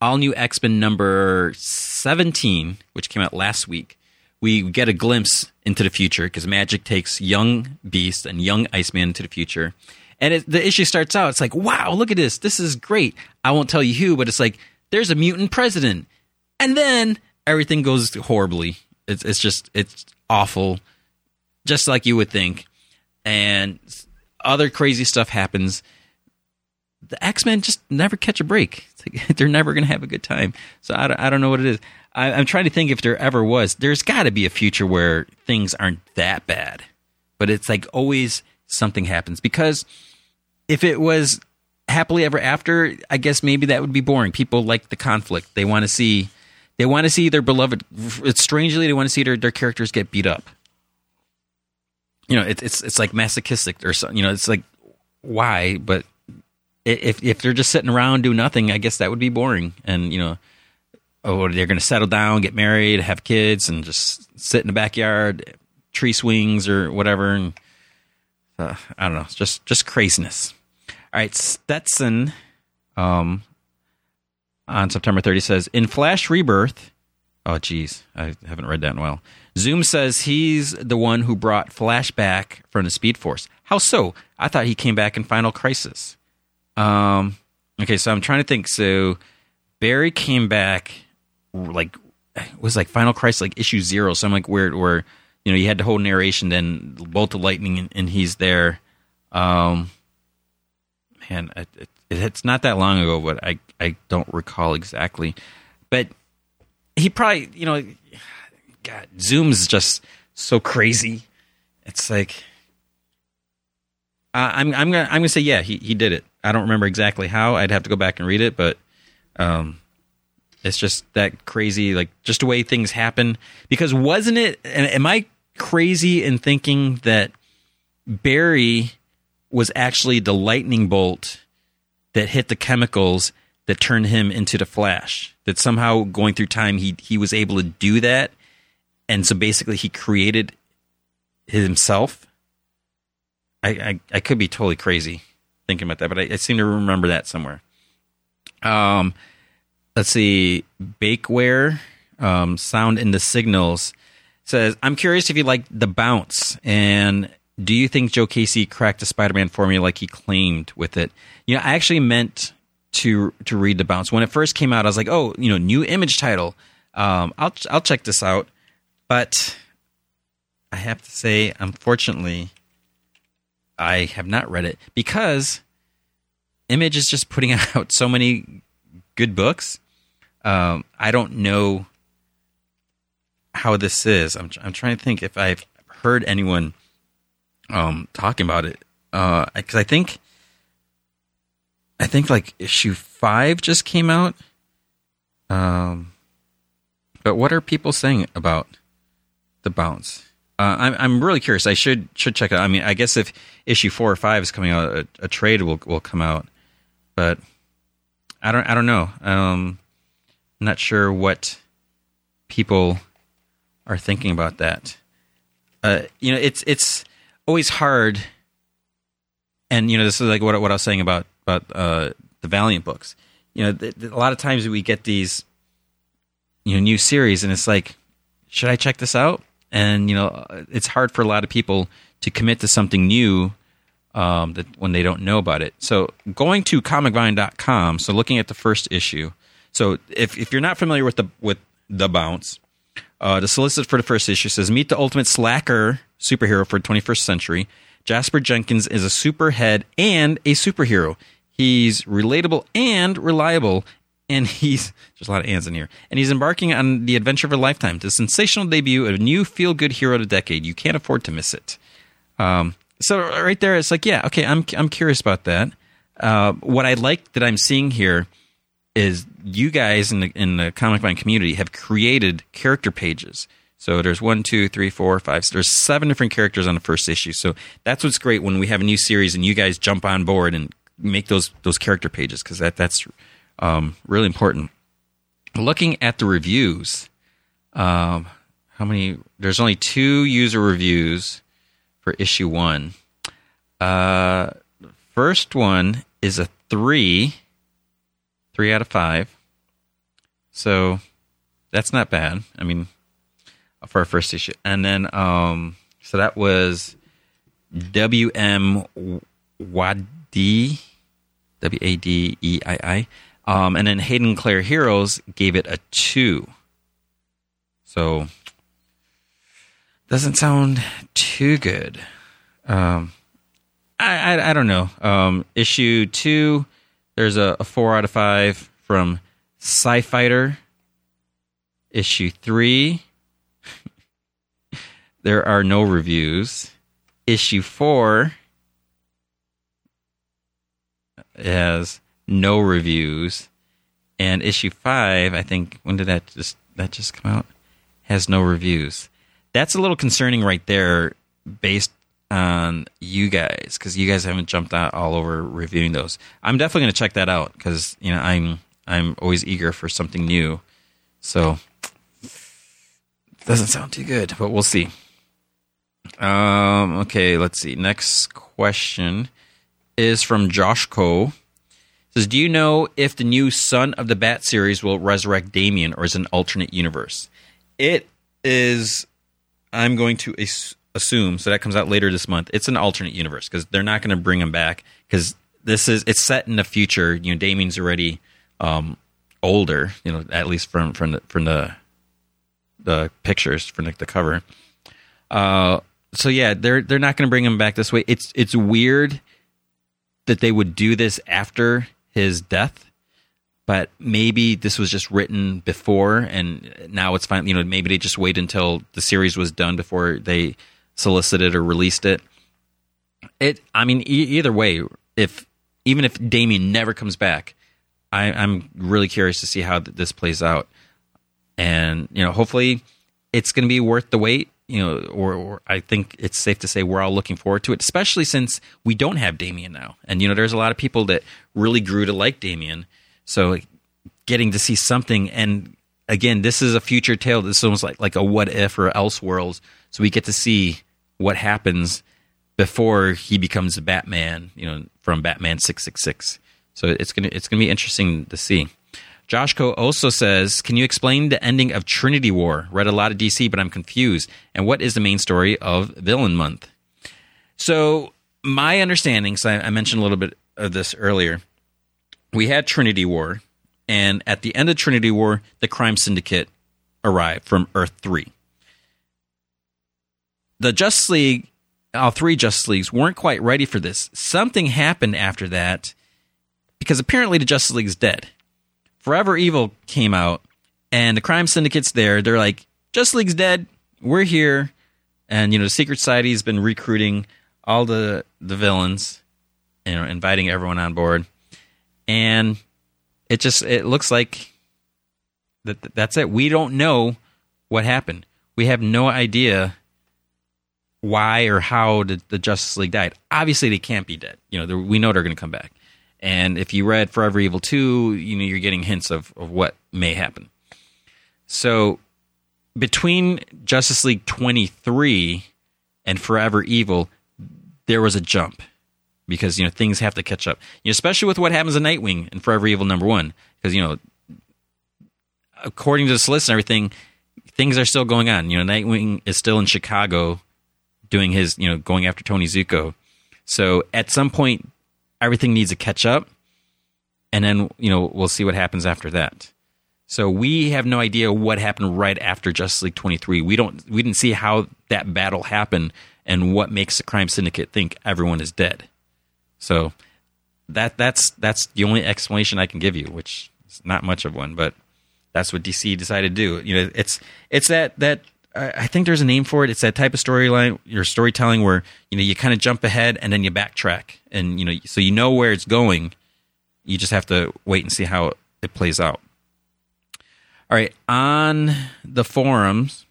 all new X Men number 17, which came out last week, we get a glimpse into the future because Magik takes young Beast and young Iceman into the future. And it, the issue starts out, it's like, wow, look at this. This is great. I won't tell you who, but it's like, there's a mutant president. And then everything goes horribly. It's, it's just, it's awful just like you would think. And other crazy stuff happens. The X Men just never catch a break. Like, they're never going to have a good time. So I don't, I don't know what it is. I, I'm trying to think if there ever was. There's got to be a future where things aren't that bad, but it's like always something happens because if it was happily ever after, I guess maybe that would be boring. People like the conflict. They want to see they want to see their beloved. Strangely they want to see their, their characters get beat up you know, it, it's it's like masochistic or something. You know, it's like why? But if if they're just sitting around doing nothing, I guess that would be boring. And you know, oh, they're going to settle down, get married, have kids, and just sit in the backyard, tree swings or whatever. And uh, I don't know, it's just just craziness. All right, Stetson, um, on September 30 says in Flash Rebirth. Oh, geez, I haven't read that in a while. Zoom says he's the one who brought Flash back from the Speed Force. How so? I thought he came back in Final Crisis. Um, okay, so I'm trying to think. So Barry came back like it was like Final Crisis, like issue zero. So I'm like where where you know you had the whole narration, then bolt of lightning, and, and he's there. Um, man, it, it, it's not that long ago, but I I don't recall exactly. But he probably you know, God, Zoom's just so crazy. It's like uh, I'm I'm gonna I'm gonna say yeah he he did it. I don't remember exactly how. I'd have to go back and read it, but um, it's just that crazy like just the way things happen. Because wasn't it? Am I crazy in thinking that Barry was actually the lightning bolt that hit the chemicals that turned him into the Flash? That somehow going through time he he was able to do that, and so basically he created himself. I, I, I could be totally crazy thinking about that, but I, I, seem to remember that somewhere. Um, let's see, Bakeware, um, Sound in the Signals says, I'm curious if you like the bounce and do you think Joe Casey cracked the Spider-Man formula like he claimed with it? You know, I actually meant to to read the bounce when it first came out. I was like, oh, you know, new image title. Um, I'll I'll check this out, but I have to say, unfortunately, I have not read it because Image is just putting out so many good books. Um, I don't know how this is. I'm I'm trying to think if I've heard anyone um, talking about it because uh, I think I think like issue five just came out. Um, but what are people saying about the bounce? Uh, I'm I'm really curious. I should should check it. I mean, I guess if issue four or five is coming out, a, a trade will will come out. But I don't I don't know. Um, I'm not sure what people are thinking about that. Uh, you know, it's it's always hard. And you know, this is like what what I was saying about about uh, the Valiant books. You know, th- th- a lot of times we get these you know new series, and it's like, should I check this out? And you know, it's hard for a lot of people to commit to something new um, that when they don't know about it. So going to comicvine.com, so looking at the first issue. So if if you're not familiar with the with the bounce, uh, the solicit for the first issue says, "Meet the ultimate slacker superhero for the 21st century. Jasper Jenkins is a superhead and a superhero. He's relatable and reliable, and he's there's a lot of ands in here. And he's embarking on the adventure of a lifetime, the sensational debut of a new feel-good hero of the decade. You can't afford to miss it. Um, so right there, it's like, yeah, okay, I'm I'm curious about that. Uh, what I like that I'm seeing here is you guys in the in the comic vine community have created character pages so there's one, two, three, four, five. So there's seven different characters on the first issue. So that's what's great when we have a new series and you guys jump on board and make those those character pages because that that's um, really important. Looking at the reviews, um, how many? There's only two user reviews for issue one. Uh, first one is a three, three out of five. So that's not bad. I mean, for our first issue, and then um, so that was W M Wadi W A D E I I, um, and then Hayden Claire Heroes gave it a two. So doesn't sound too good. Um, I, I, I don't know. Um, issue two, there's a, a four out of five from Sci Fighter. Issue three, there are no reviews. Issue four has no reviews, and issue five, I think, when did that just that just come out? Has no reviews. That's a little concerning, right there, based on you guys, because you guys haven't jumped out all over reviewing those. I'm definitely going to check that out because you know I'm I'm always eager for something new. So doesn't sound too good, but we'll see. Um, okay, let's see. Next question is from Josh Co. Says, do you know if the new Son of the Bat series will resurrect Damian or is an alternate universe? It is. I'm going to assume so that comes out later this month. It's an alternate universe because they're not going to bring him back because this is it's set in the future. You know, Damian's already um, older. You know, at least from from the from the the pictures from the, the cover. Uh, so yeah, they're they're not going to bring him back this way. It's it's weird that they would do this after his death but maybe this was just written before and now it's fine you know maybe they just wait until the series was done before they solicited or released it it i mean e- either way if even if damian never comes back I, i'm really curious to see how th- this plays out and you know hopefully it's going to be worth the wait you know or, or i think it's safe to say we're all looking forward to it especially since we don't have damian now and you know there's a lot of people that really grew to like damian so getting to see something, and again, this is a future tale. This is almost like like a what if or else world. So we get to see what happens before he becomes Batman. You know, from Batman six six six. So it's gonna it's gonna be interesting to see. Joshko also says, "Can you explain the ending of Trinity War? Read a lot of DC, but I'm confused. And what is the main story of Villain Month?" So my understanding, so I, I mentioned a little bit of this earlier, we had Trinity War, and at the end of Trinity War, the crime syndicate arrived from Earth 3. The Justice League, all three Justice Leagues, weren't quite ready for this. Something happened after that because apparently the Justice League's dead. Forever Evil came out, and the crime syndicate's there. They're like, Justice League's dead. We're here. And, you know, the Secret Society's been recruiting all the, the villains, you know, inviting everyone on board and it just it looks like that that's it. We don't know what happened. We have no idea why or how did the Justice League died. Obviously, they can't be dead. You know, we know they're going to come back. And if you read Forever Evil 2, you know, you're getting hints of, of what may happen. So between Justice League 23 and Forever Evil, there was a jump because you know things have to catch up, you know, especially with what happens in Nightwing and Forever Evil number one. Because you know, according to the list and everything, things are still going on. You know, Nightwing is still in Chicago doing his, you know, going after Tony Zucco. So at some point, everything needs to catch up, and then you know we'll see what happens after that. So we have no idea what happened right after Justice League 23. We don't we didn't see how that battle happened and what makes the crime syndicate think everyone is dead. So that that's that's the only explanation I can give you, which is not much of one, but that's what DC decided to do. You know, it's it's that that I think there's a name for it. It's that type of storyline, your storytelling where you know you kind of jump ahead and then you backtrack, and you know so you know where it's going. You just have to wait and see how it plays out. All right, on the forums,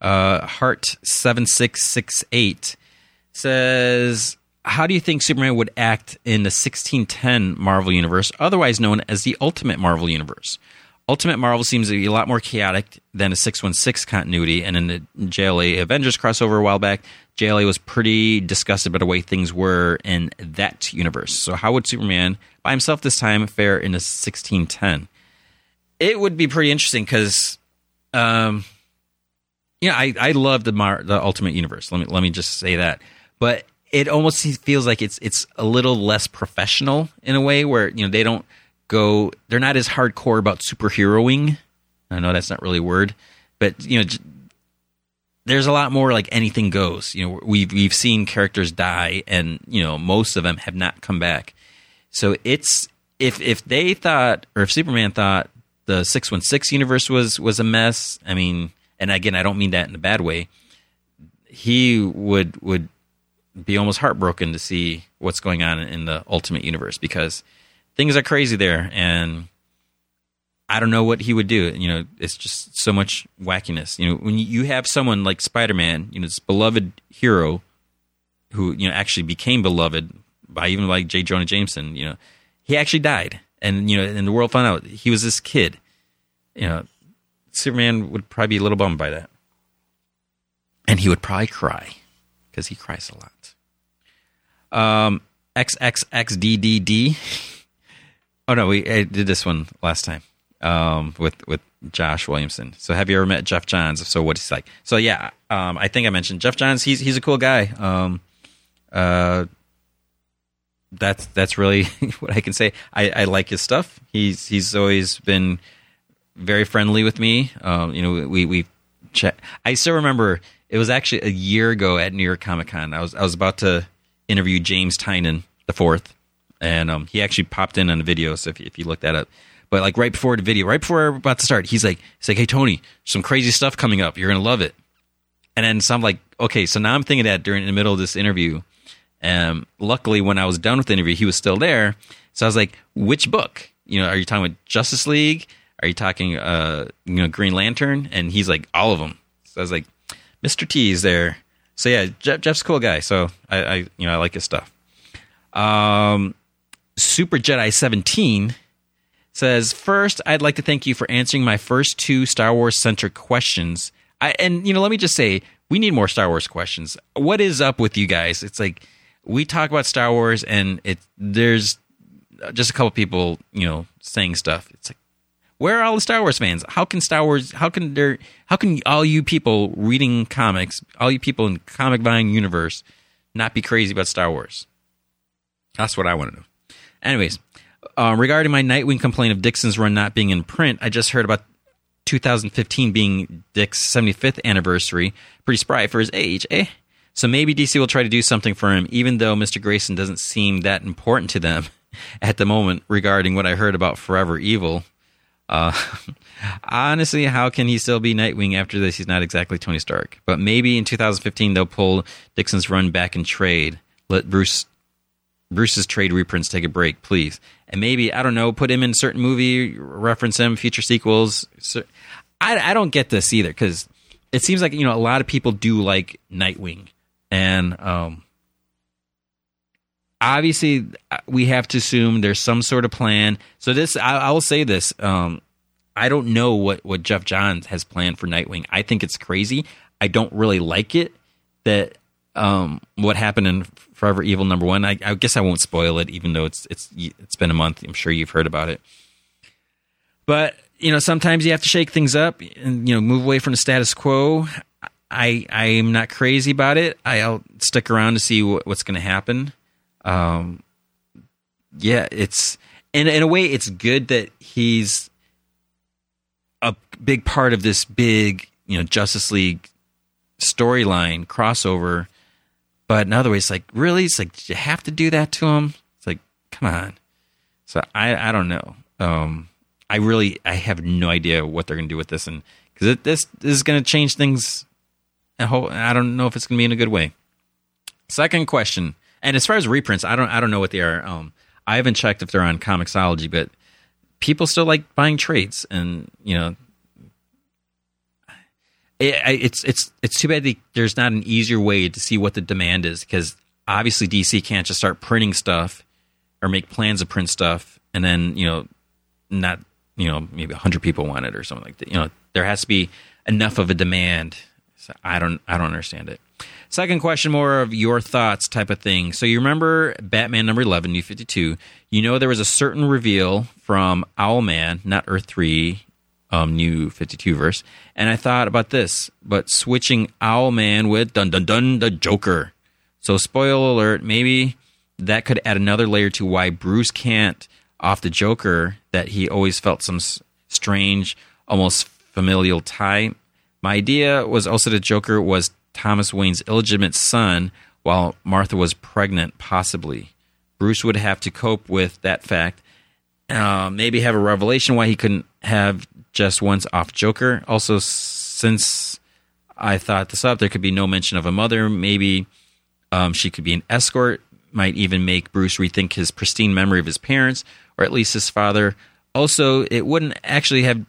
uh, Heart seven six six eight says how do you think Superman would act in the 1610 Marvel Universe, otherwise known as the Ultimate Marvel Universe? Ultimate Marvel seems to be a lot more chaotic than a 616 continuity, and in the JLA Avengers crossover a while back, JLA was pretty disgusted by the way things were in that universe. So, how would Superman, by himself this time, fare in a 1610? It would be pretty interesting because, um, you know, I, I love the Mar- the Ultimate Universe. Let me let me just say that, but it almost feels like it's it's a little less professional in a way where you know they don't go they're not as hardcore about superheroing. I know that's not really a word, but you know there's a lot more like anything goes. You know we've we've seen characters die and you know most of them have not come back. So it's if if they thought or if Superman thought the 616 universe was was a mess, I mean, and again I don't mean that in a bad way. He would would be almost heartbroken to see what's going on in the Ultimate Universe because things are crazy there, and I don't know what he would do. You know, it's just so much wackiness. You know, when you have someone like Spider Man, you know, this beloved hero who you know actually became beloved by even like J. Jonah Jameson. You know, he actually died, and you know, and the world found out he was this kid. You know, Superman would probably be a little bummed by that, and he would probably cry because he cries a lot. Um, XXXDDD. Oh no, we I did this one last time um, with with Josh Williamson. So have you ever met Geoff Johns? So what he's like? So yeah, um, I think I mentioned Geoff Johns. He's he's a cool guy. Um, uh, that's that's really what I can say. I, I like his stuff. He's he's always been very friendly with me. Um, you know, we we chat. I still remember it was actually a year ago at New York Comic Con. I was I was about to interview James Tynion the fourth, and um, he actually popped in on the video. So if you, if you look that up, but like right before the video, right before we're about to start, he's like, he's like, hey Tony, some crazy stuff coming up. You're gonna love it. And then so I'm like, okay, so now I'm thinking that during the middle of this interview. Um, luckily, when I was done with the interview, he was still there. So I was like, which book? You know, are you talking about Justice League? Are you talking, uh, you know, Green Lantern? And he's like, all of them. So I was like, Mr. T is there. So yeah, Geoff, Geoff's a cool guy. So I, I, you know, I like his stuff. Um, Super Jedi 17 says, First, I'd like to thank you for answering my first two Star Wars centric questions. I, and, you know, let me just say, we need more Star Wars questions. What is up with you guys? It's like, we talk about Star Wars and it, there's just a couple people, you know, saying stuff. It's like, where are all the Star Wars fans? How can Star Wars? How can there? How can all you people reading comics, all you people in Comic Vine universe, not be crazy about Star Wars? That's what I want to know. Anyways, um, regarding my Nightwing complaint of Dixon's run not being in print, I just heard about 2015 being Dick's 75th anniversary. Pretty spry for his age, eh? So maybe DC will try to do something for him, even though Mr. Grayson doesn't seem that important to them at the moment regarding what I heard about Forever Evil. Uh, honestly, how can he still be Nightwing after this? He's not exactly Tony Stark. But maybe in 2015 they'll pull Dixon's run back in trade. Let Bruce Bruce's trade reprints take a break, please. And maybe I don't know, put him in a certain movie, reference him, future sequels. So, I I don't get this either because it seems like you know a lot of people do like Nightwing, and um, obviously uh, we have to assume there's some sort of plan. So this, I, I will say this: um, I don't know what what Geoff Johns has planned for Nightwing. I think it's crazy. I don't really like it that um, what happened in Forever Evil number one. I, I, guess I won't spoil it, even though it's it's it's been a month. I'm sure you've heard about it. But you know, sometimes you have to shake things up and you know move away from the status quo. I I am not crazy about it. I'll stick around to see what, what's going to happen. Um, yeah, it's in in a way it's good that he's a big part of this big you know Justice League storyline crossover but in other ways, like really, it's like did you have to do that to him. It's like, come on. So I, I don't know. Um, I really, I have no idea what they're going to do with this, and because this, this is going to change things. I hope I don't know if it's going to be in a good way. Second question, and as far as reprints, I don't, I don't know what they are. Um, I haven't checked if they're on Comixology, but people still like buying trades, and you know, it, it's it's it's too bad the, there's not an easier way to see what the demand is because obviously DC can't just start printing stuff or make plans to print stuff and then you know not you know maybe 100 people want it or something like that. You know there has to be enough of a demand. So i don't i don't understand it. Second question more of your thoughts type of thing. So you remember batman number 11 new 52 you know there was a certain reveal from owlman not earth 3 um, new 52 verse. And I thought about this, but switching Owlman with dun dun dun the Joker. So spoiler alert, maybe that could add another layer to why Bruce can't off the Joker that he always felt some strange, almost familial tie. My idea was also the Joker was Thomas Wayne's illegitimate son while Martha was pregnant, possibly. Bruce would have to cope with that fact. Uh, maybe have a revelation why he couldn't have just once off Joker. Also, since I thought this up, there could be no mention of a mother. Maybe um, she could be an escort. Might even make Bruce rethink his pristine memory of his parents, or at least his father. Also, it wouldn't actually have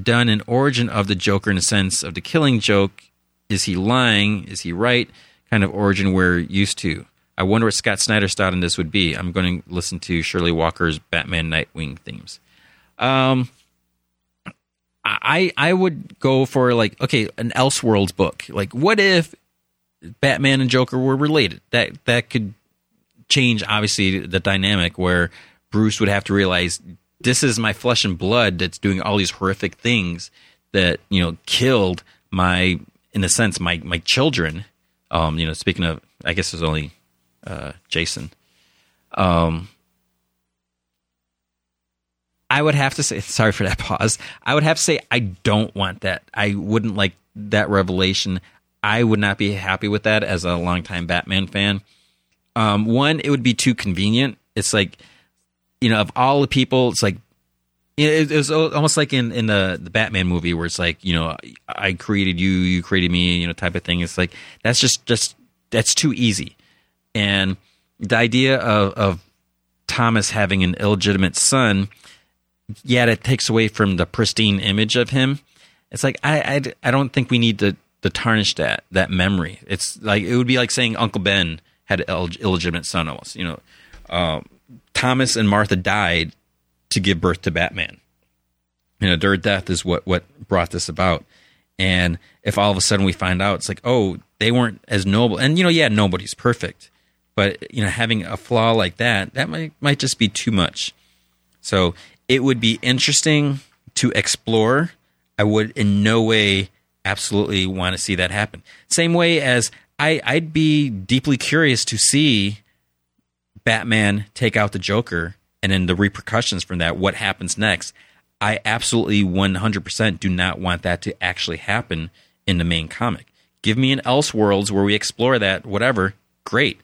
done an origin of the Joker in a sense of the killing joke. Is he lying? Is he right? Kind of origin we're used to. I wonder what Scott Snyder's thought on this would be. I'm going to listen to Shirley Walker's Batman Nightwing themes. Um, I I would go for like okay an Elseworlds book. Like what if Batman and Joker were related? That that could change obviously the dynamic where Bruce would have to realize this is my flesh and blood that's doing all these horrific things that you know killed my in a sense my my children. Um, you know, speaking of, I guess it was only uh, Jason. Um, I would have to say, sorry for that pause. I would have to say, I don't want that. I wouldn't like that revelation. I would not be happy with that as a longtime Batman fan. Um, one, it would be too convenient. It's like, you know, of all the people, it's like it, it was almost like in, in the, the Batman movie where it's like, you know, I created you, you created me, you know, type of thing. It's like, that's just, just, that's too easy. And the idea of, of Thomas having an illegitimate son, yeah, it takes away from the pristine image of him. It's like, I, I, I don't think we need to, to tarnish that, that memory. It's like, it would be like saying Uncle Ben had an illegitimate son almost, you know. Um, Thomas and Martha died to give birth to Batman. You know, their death is what what brought this about. And if all of a sudden we find out it's like, oh, they weren't as noble, and you know, yeah, nobody's perfect, but you know, having a flaw like that, that might might just be too much. So it would be interesting to explore. I would in no way absolutely want to see that happen. Same way as I, I'd be deeply curious to see Batman take out the Joker and then the repercussions from that, what happens next. I absolutely 100% do not want that to actually happen in the main comic. Give me an Elseworlds where we explore that, whatever, great.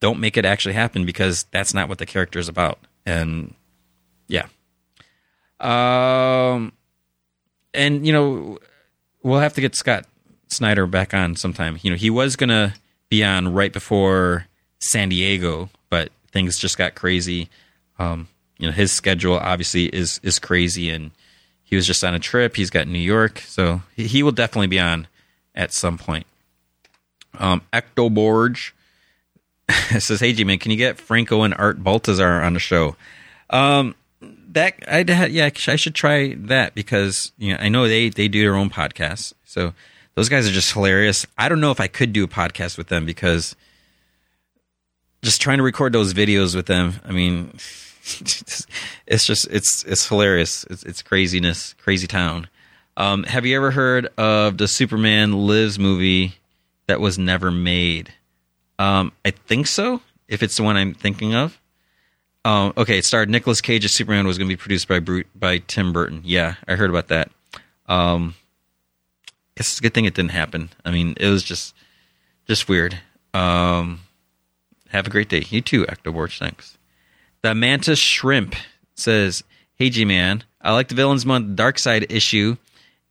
Don't make it actually happen because that's not what the character is about. And yeah. Um, and, you know, we'll have to get Scott Snyder back on sometime. You know, he was to be on right before San Diego, but things just got crazy. Um, you know, his schedule obviously is is crazy, and he was just on a trip. He's got New York, so he, he will definitely be on at some point. Um, Ecto Borge says, "Hey, G man, can you get Franco and Art Baltazar on the show?" Um, that I yeah, I should try that because you know I know they they do their own podcasts, so those guys are just hilarious. I don't know if I could do a podcast with them because just trying to record those videos with them. I mean, it's just it's it's hilarious. It's, it's craziness, crazy town. Um, have you ever heard of the Superman Lives movie that was never made? Um, I think so. If it's the one I'm thinking of. Um, okay, it starred Nicolas Cage as Superman was going to be produced by by Tim Burton. Yeah, I heard about that. Um, it's a good thing it didn't happen. I mean, it was just just weird. Um, have a great day. You too, Ectoborch. Thanks. The Mantis Shrimp says, Hey G Man, I like the Villains Month Darkseid issue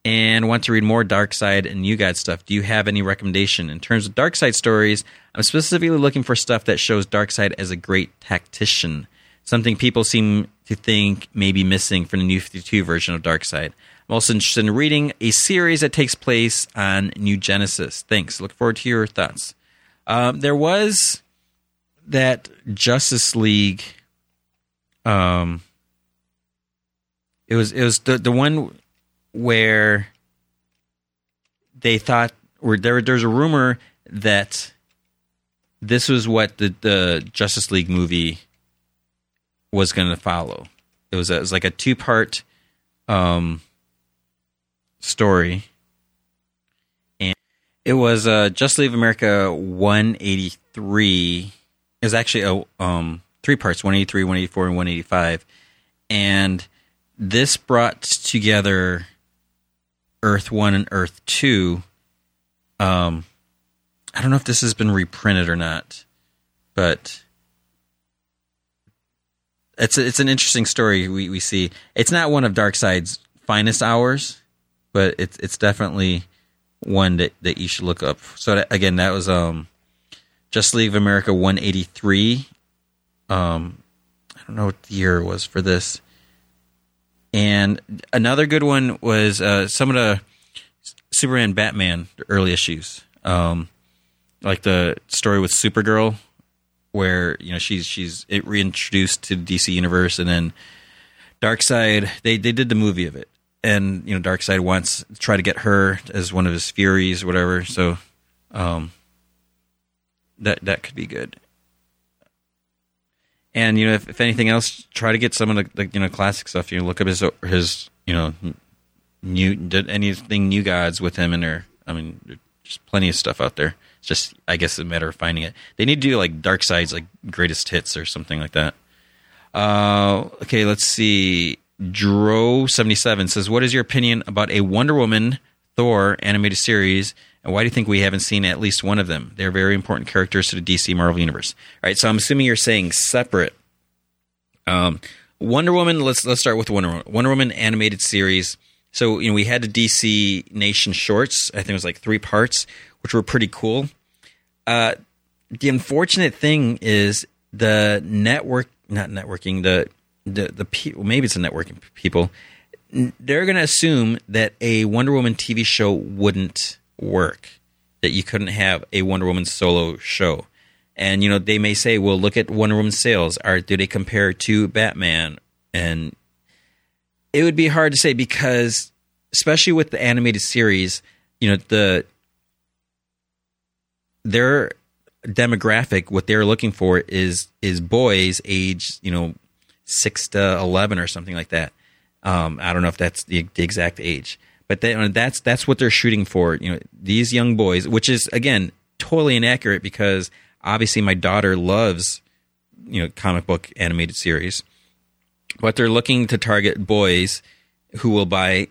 and want to read more Darkseid and New Gods stuff. Do you have any recommendation? In terms of Darkseid stories, I'm specifically looking for stuff that shows Darkseid as a great tactician, something people seem to think may be missing from the New 52 version of Darkseid. I'm also interested in reading a series that takes place on New Genesis. Thanks. Look forward to your thoughts. Um, there was that Justice League um it was it was the the one where they thought or there there's a rumor that this was what the the Justice League movie was going to follow. It was, a, it was like a two part um, story, and it was uh, Justice League of America 183. It was actually a um, three parts 183 184 and 185 and this brought together earth 1 and earth 2 um i don't know if this has been reprinted or not but it's it's an interesting story we, we see it's not one of darkseid's finest hours but it's it's definitely one that, that you should look up so that, again that was um justice league america 183 um, I don't know what the year was for this. And another good one was uh, some of the Superman Batman early issues. Um, like the story with Supergirl, where you know she's she's reintroduced to DC universe, and then Darkseid. They they did the movie of it, and you know Darkseid wants to try to get her as one of his Furies, or whatever. So, um, that that could be good. And you know, if, if anything else, try to get some of the, the, you know classic stuff. You know, look up his his you know new did anything new gods with him and there. I mean, there's plenty of stuff out there. It's just I guess a matter of finding it. They need to do like Darkseid's like greatest hits or something like that. Uh, okay, let's see. Dro seventy seven says, "What is your opinion about a Wonder Woman Thor animated series And why do you think we haven't seen at least one of them? They're very important characters to the DC Marvel universe. All right, so I'm assuming you're saying separate. Um, Wonder Woman. Let's let's start with Wonder Woman. Wonder Woman animated series. So you know we had the DC Nation shorts. I think it was like three parts, which were pretty cool. Uh, the unfortunate thing is the network, not networking, the the the people. Maybe it's the networking people. They're going to assume that a Wonder Woman TV show wouldn't work. That you couldn't have a Wonder Woman solo show. And you know they may say, "Well, look at Wonder Woman sales. Are do they compare to Batman?" And it would be hard to say because, especially with the animated series, you know the their demographic, what they're looking for is is boys age you know six to eleven or something like that. Um, I don't know if that's the, the exact age, but they, that's that's what they're shooting for. You know, these young boys, which is again totally inaccurate because obviously my daughter loves you know comic book animated series but they're looking to target boys who will buy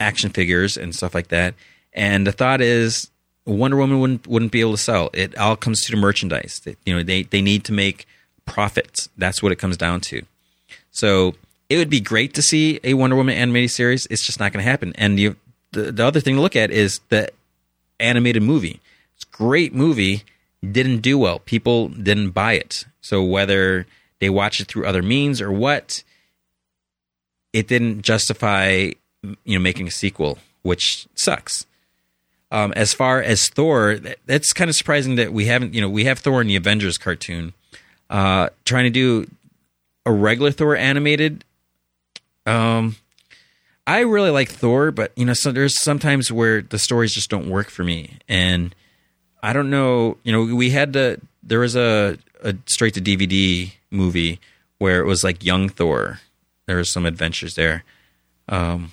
action figures and stuff like that. And the thought is wonder woman wouldn't wouldn't be able to sell. It all comes to the merchandise. You know they they need to make profits. That's what it comes down to. So it would be great to see a wonder woman animated series. It's just not going to happen. And you the, the other thing to look at is the animated movie. It's a great movie. Didn't do well. People didn't buy it. So whether they watched it through other means or what, it didn't justify you know making a sequel, which sucks. Um, as far as Thor, that, that's kind of surprising that we haven't. You know, we have Thor in the Avengers cartoon. Uh, trying to do a regular Thor animated. Um, I really like Thor, but you know, so there's sometimes where the stories just don't work for me, and I don't know. You know, we had to. There was a, a straight to DVD movie where it was like young Thor. There was some adventures there. Um,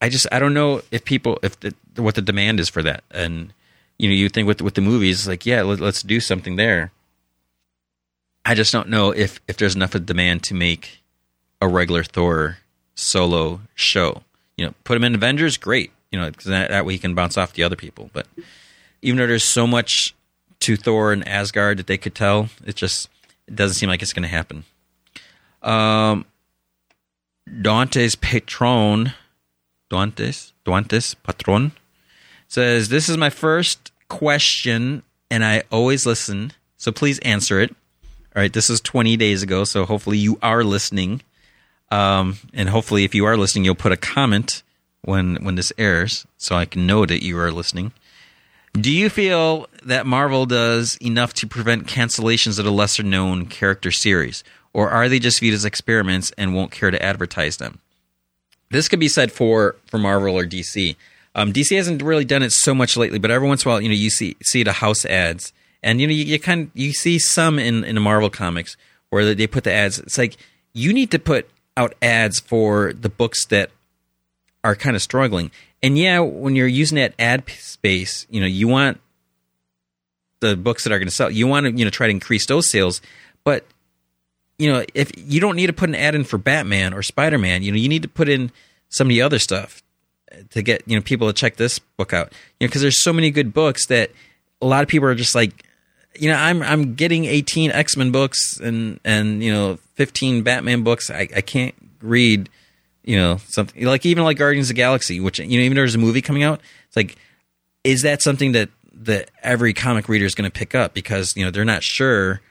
I just I don't know if people if the, what the demand is for that, and you know you think with with the movies like yeah let, let's do something there. I just don't know if if there's enough of demand to make a regular Thor solo show. You know, put him in Avengers, great. You know, because that, that way he can bounce off the other people. But even though there's so much to Thor and Asgard that they could tell, it just it doesn't seem like it's going to happen. Um, Dante's patron, Dante's Dante's patron, says this is my first question, and I always listen. So please answer it. All right, this is 20 days ago, so hopefully you are listening. Um, and hopefully, if you are listening, you'll put a comment when when this airs, so I can know that you are listening. Do you feel that Marvel does enough to prevent cancellations of the lesser known character series? Or are they just viewed as experiments and won't care to advertise them? This could be said for, for Marvel or DC. Um, DC hasn't really done it so much lately, but every once in a while, you know, you see see the house ads, and you know, you, you kind of, you see some in in the Marvel comics where they put the ads. It's like you need to put out ads for the books that are kind of struggling. And yeah, when you're using that ad space, you know, you want the books that are going to sell. You want to, you know, try to increase those sales, but you know, if you don't need to put an ad in for Batman or Spider Man, you know, you need to put in some of the other stuff eh, to get you know people to check this book out. You know, because there's so many good books that a lot of people are just like, you know, I'm I'm getting 18 X Men books and and you know 15 Batman books. I, I can't read you know something like even like Guardians of the Galaxy, which you know even there's a movie coming out. It's like, is that something that that every comic reader is going to pick up because you know they're not sure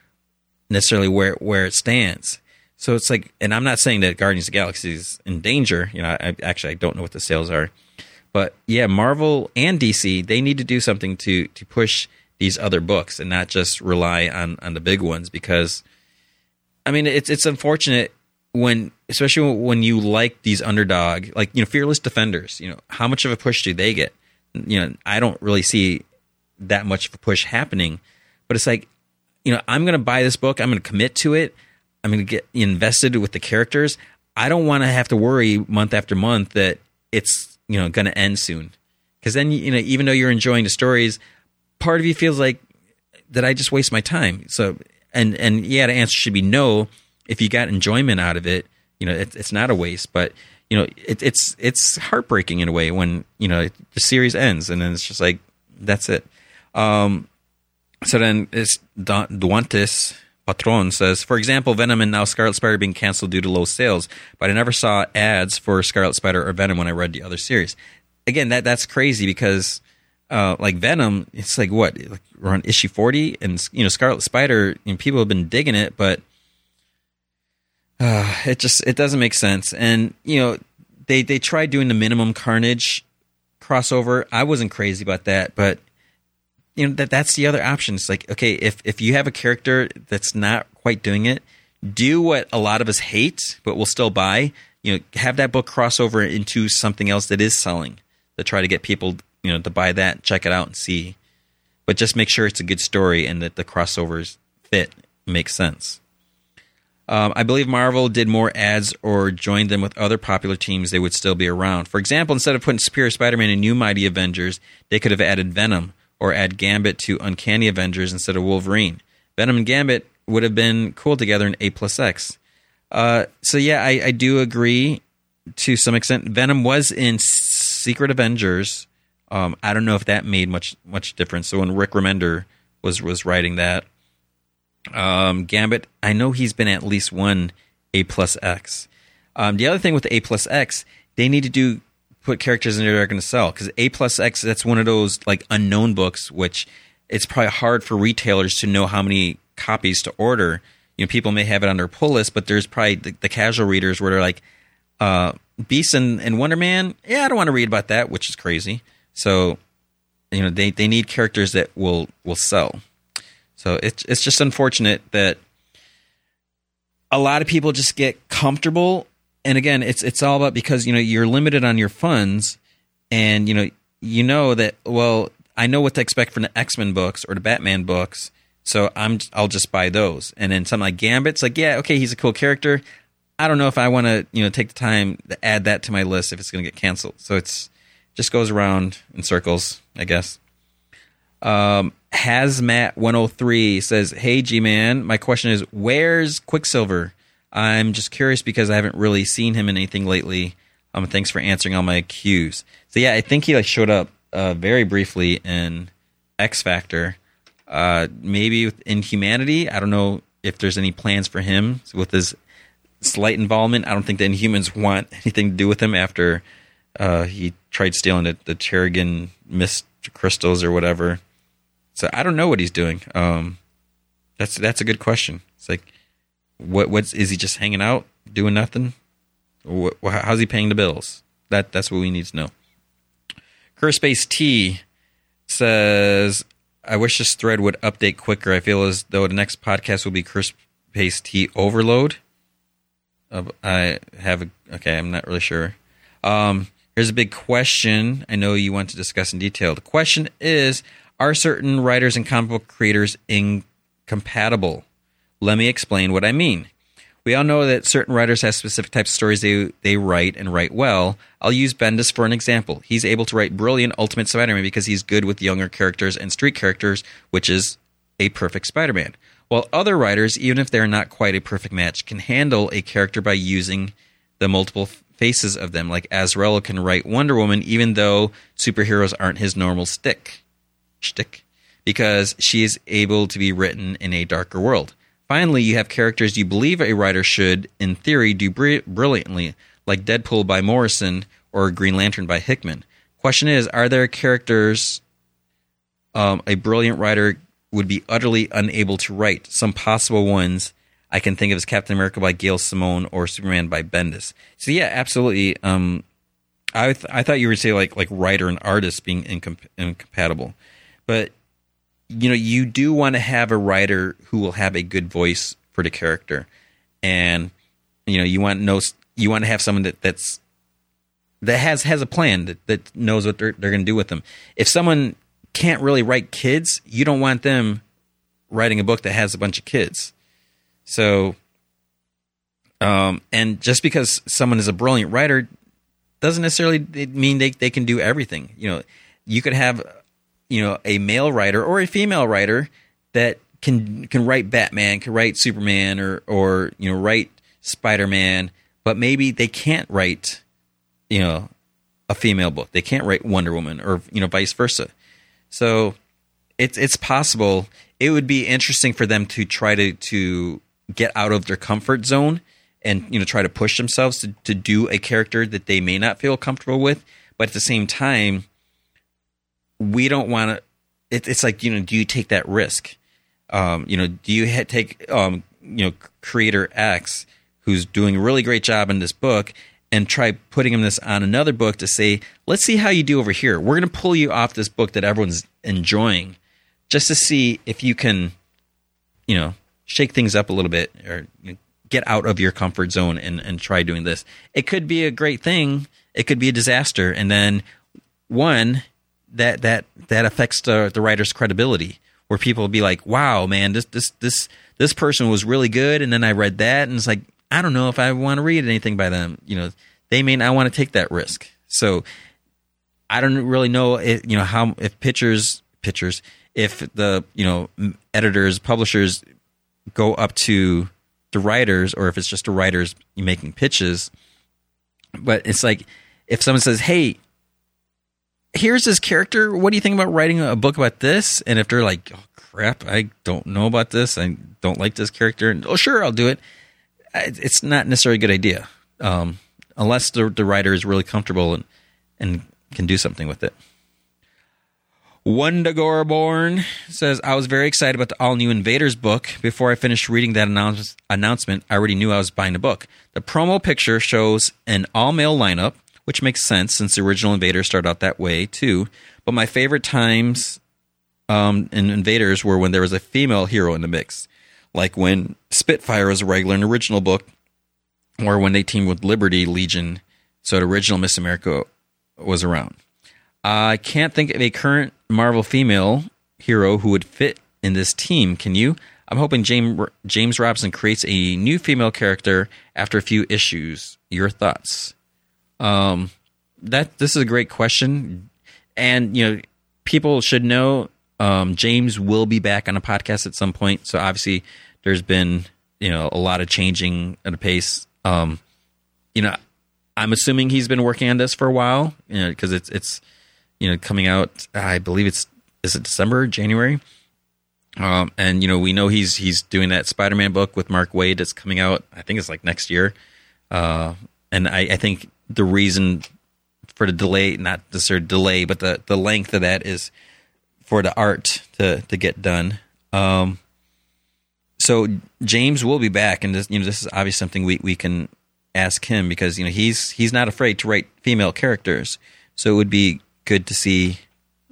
necessarily where where it stands. So it's like, and I'm not saying that Guardians of the Galaxy is in danger. You know, I, actually I don't know what the sales are, but yeah, Marvel and DC they need to do something to to push these other books and not just rely on on the big ones because, I mean, it's it's unfortunate when especially when you like these underdog like you know fearless defenders you know how much of a push do they get? You know i don't really see that much of a push happening but it's like you know i'm going to buy this book i'm going to commit to it i'm going to get invested with the characters. I don't want to have to worry month after month that it's you know going to end soon. Because then you know even though you're enjoying the stories part of you feels like that i just waste my time. So and and yeah the answer should be no if you got enjoyment out of it, you know, it, it's not a waste. But you know, it, it's it's heartbreaking in a way when you know the series ends and then it's just like that's it. Um, so then it's Duantes Patron says, for example, Venom and now Scarlet Spider being canceled due to low sales, but I never saw ads for Scarlet Spider or Venom when I read the other series. Again, that that's crazy because uh, like Venom, it's like what like we're on issue forty, and you know Scarlet Spider, know, people have been digging it, but uh, it just it doesn't make sense. And you know they they tried doing the minimum Carnage crossover. I wasn't crazy about that, but you know that that's the other option. It's like okay, if if you have a character that's not quite doing it, do what a lot of us hate, but we'll still buy. You know, have that book crossover into something else that is selling to try to get people you know to buy that, check it out, and see. But just make sure it's a good story and that the crossovers fit, make sense. Um, I believe Marvel did more ads or joined them with other popular teams, they would still be around. For example, instead of putting Superior Spider Man in New Mighty Avengers, they could have added Venom or add Gambit to Uncanny Avengers instead of Wolverine. Venom and Gambit would have been cool together in A plus X. Uh, so yeah, I, I, do agree to some extent. Venom was in Secret Avengers. Um, I don't know if that made much much difference. So when Rick Remender was was writing that, um, Gambit, I know he's been at least one A plus X. Um, the other thing with A plus X, they need to do put characters in there that are going to sell because A plus X that's one of those like unknown books, which it's probably hard for retailers to know how many copies to order. You know, people may have it on their pull list, but there's probably the, the casual readers where they're like, uh, Beast and, and Wonder Man. Yeah, I don't want to read about that, which is crazy. So, you know, they, they need characters that will will sell. So it's it's just unfortunate that a lot of people just get comfortable. And again, it's it's all about because you know you're limited on your funds, and you know you know that well I know what to expect from the X Men books or the Batman books, so I'm I'll just buy those. And then something like Gambit's like yeah okay he's a cool character. I don't know if I want to you know take the time to add that to my list if it's going to get canceled. So it's just goes around in circles, I guess. Um, Hazmat 103 says, Hey G Man, my question is, where's Quicksilver? I'm just curious because I haven't really seen him in anything lately. Um, thanks for answering all my cues. So yeah, I think he like showed up uh, very briefly in X Factor. Uh, maybe Inhumanity. I don't know if there's any plans for him with his slight involvement. I don't think the Inhumans want anything to do with him after uh, he tried stealing the, the Terrigen mist crystals or whatever. So I don't know what he's doing. Um, that's that's a good question. It's like, what what's is he just hanging out doing nothing? What, how's he paying the bills? That that's what we need to know. Curspace T says, "I wish this thread would update quicker. I feel as though the next podcast will be Curspace T overload." Uh, I have a okay. I'm not really sure. Um, here's a big question. I know you want to discuss in detail. The question is are certain writers and comic book creators incompatible? Let me explain what I mean. We all know that certain writers have specific types of stories they, they write and write well. I'll use Bendis for an example. He's able to write brilliant Ultimate Spider Man because he's good with younger characters and street characters, which is a perfect Spider Man. While other writers, even if they're not quite a perfect match, can handle a character by using the multiple faces of them. Like Azzarello can write Wonder Woman even though superheroes aren't his normal stick shtick because she is able to be written in a darker world. Finally, you have characters you believe a writer should, in theory, do br- brilliantly, like Deadpool by Morrison or Green Lantern by Hickman. Question is, are there characters um, a brilliant writer would be utterly unable to write? Some possible ones I can think of as Captain America by Gail Simone or Superman by Bendis. So yeah, absolutely. Um, I th- I thought you would say like like writer and artist being incom- incompatible but you know you do want to have a writer who will have a good voice for the character. And you know you want know you want to have someone that that's that has has a plan that, that knows what they're, they're going to do with them. If someone can't really write kids you don't want them writing a book that has a bunch of kids. So um, and just because someone is a brilliant writer doesn't necessarily mean they, they can do everything. You know you could have you know a male writer or a female writer that can can write Batman, can write Superman, or or you know write Spider Man, but maybe they can't write you know, a female book. They can't write Wonder Woman or you know vice versa. So it's it's possible. It would be interesting for them to try to to get out of their comfort zone and you know try to push themselves to, to do a character that they may not feel comfortable with but at the same time we don't want to it, it's like you know do you take that risk um, you know do you take um, you know creator x who's doing a really great job in this book and try putting him this on another book to say let's see how you do over here we're going to pull you off this book that everyone's enjoying just to see if you can you know shake things up a little bit or you know, get out of your comfort zone and, and try doing this. It could be a great thing. It could be a disaster. And then one that that that affects the, the writer's credibility where people will be like, wow, man, this this this this person was really good. And then I read that and it's like, I don't know if I want to read anything by them. You know, they may not want to take that risk. So I don't really know if, you know, how, if pitchers, pitchers, if the, you know, editors, publishers go up to the writers or if it's just the writers making pitches. But it's like if someone says, "Hey, here's this character. What do you think about writing a book about this?" And if they're like, "Oh crap, I don't know about this. I don't like this character," and oh sure, I'll do it. It's not necessarily a good idea um, unless the the writer is really comfortable and and can do something with it. Wondagorborn says, I was very excited about the all new Invaders book. Before I finished reading that announce- announcement, I already knew I was buying the book. The promo picture shows an all male lineup, which makes sense since the original Invaders started out that way too. But my favorite times um, in Invaders were when there was a female hero in the mix, like when Spitfire was a regular in the original book, or when they teamed with Liberty Legion, so the original Miss America was around. I can't think of a current Marvel female hero who would fit in this team. Can you? I'm hoping James James Robinson creates a new female character after a few issues. Your thoughts? Um, that this is a great question, and you know, people should know um, James will be back on a podcast at some point. So obviously, there's been you know a lot of changing at a pace. Um, you know, I'm assuming he's been working on this for a while, you know, because it's it's you know coming out. I believe it's is it December, January. Um, and you know we know he's he's doing that Spider-Man book with Mark Waid that's coming out. I think it's like next year. Uh, and I, I think the reason for the delay, not of delay, but the the length of that is for the art to to get done. Um, so James will be back, and this, you know this is obviously something we, we can ask him because you know he's he's not afraid to write female characters. So it would be good to see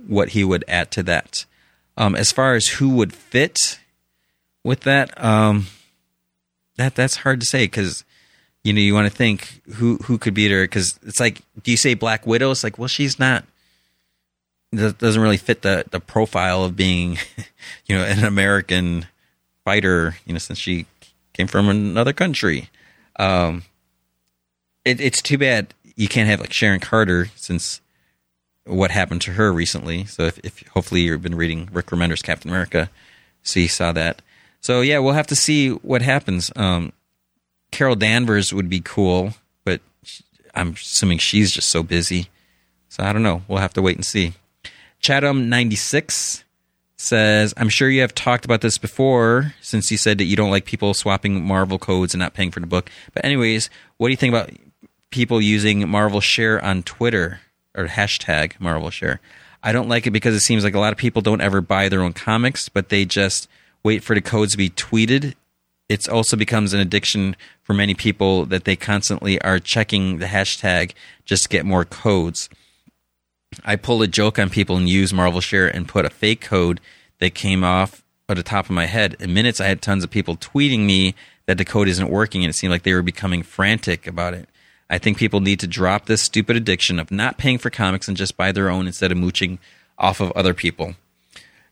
what he would add to that. Um, as far as who would fit with that, um, that that's hard to say because you know you want to think who who could beat her because it's like do you say Black Widow? It's like well she's not doesn't really fit the the profile of being you know an American fighter you know since she came from another country. Um, it, it's too bad you can't have like Sharon Carter since what happened to her recently. So if, if hopefully you've been reading Rick Remender's Captain America, so you saw that. So yeah, we'll have to see what happens. Um, Carol Danvers would be cool, but I'm assuming she's just so busy. So I don't know. We'll have to wait and see. Chatham ninety six says, "I'm sure you have talked about this before, since you said that you don't like people swapping Marvel codes and not paying for the book. But anyways, what do you think about people using Marvel Share on Twitter?" or hashtag Marvel Share. I don't like it because it seems like a lot of people don't ever buy their own comics, but they just wait for the codes to be tweeted. It also becomes an addiction for many people that they constantly are checking the hashtag just to get more codes. I pull a joke on people and use Marvel Share and put a fake code that came off at the top of my head. In minutes, I had tons of people tweeting me that the code isn't working, and it seemed like they were becoming frantic about it. I think people need to drop this stupid addiction of not paying for comics and just buy their own instead of mooching off of other people.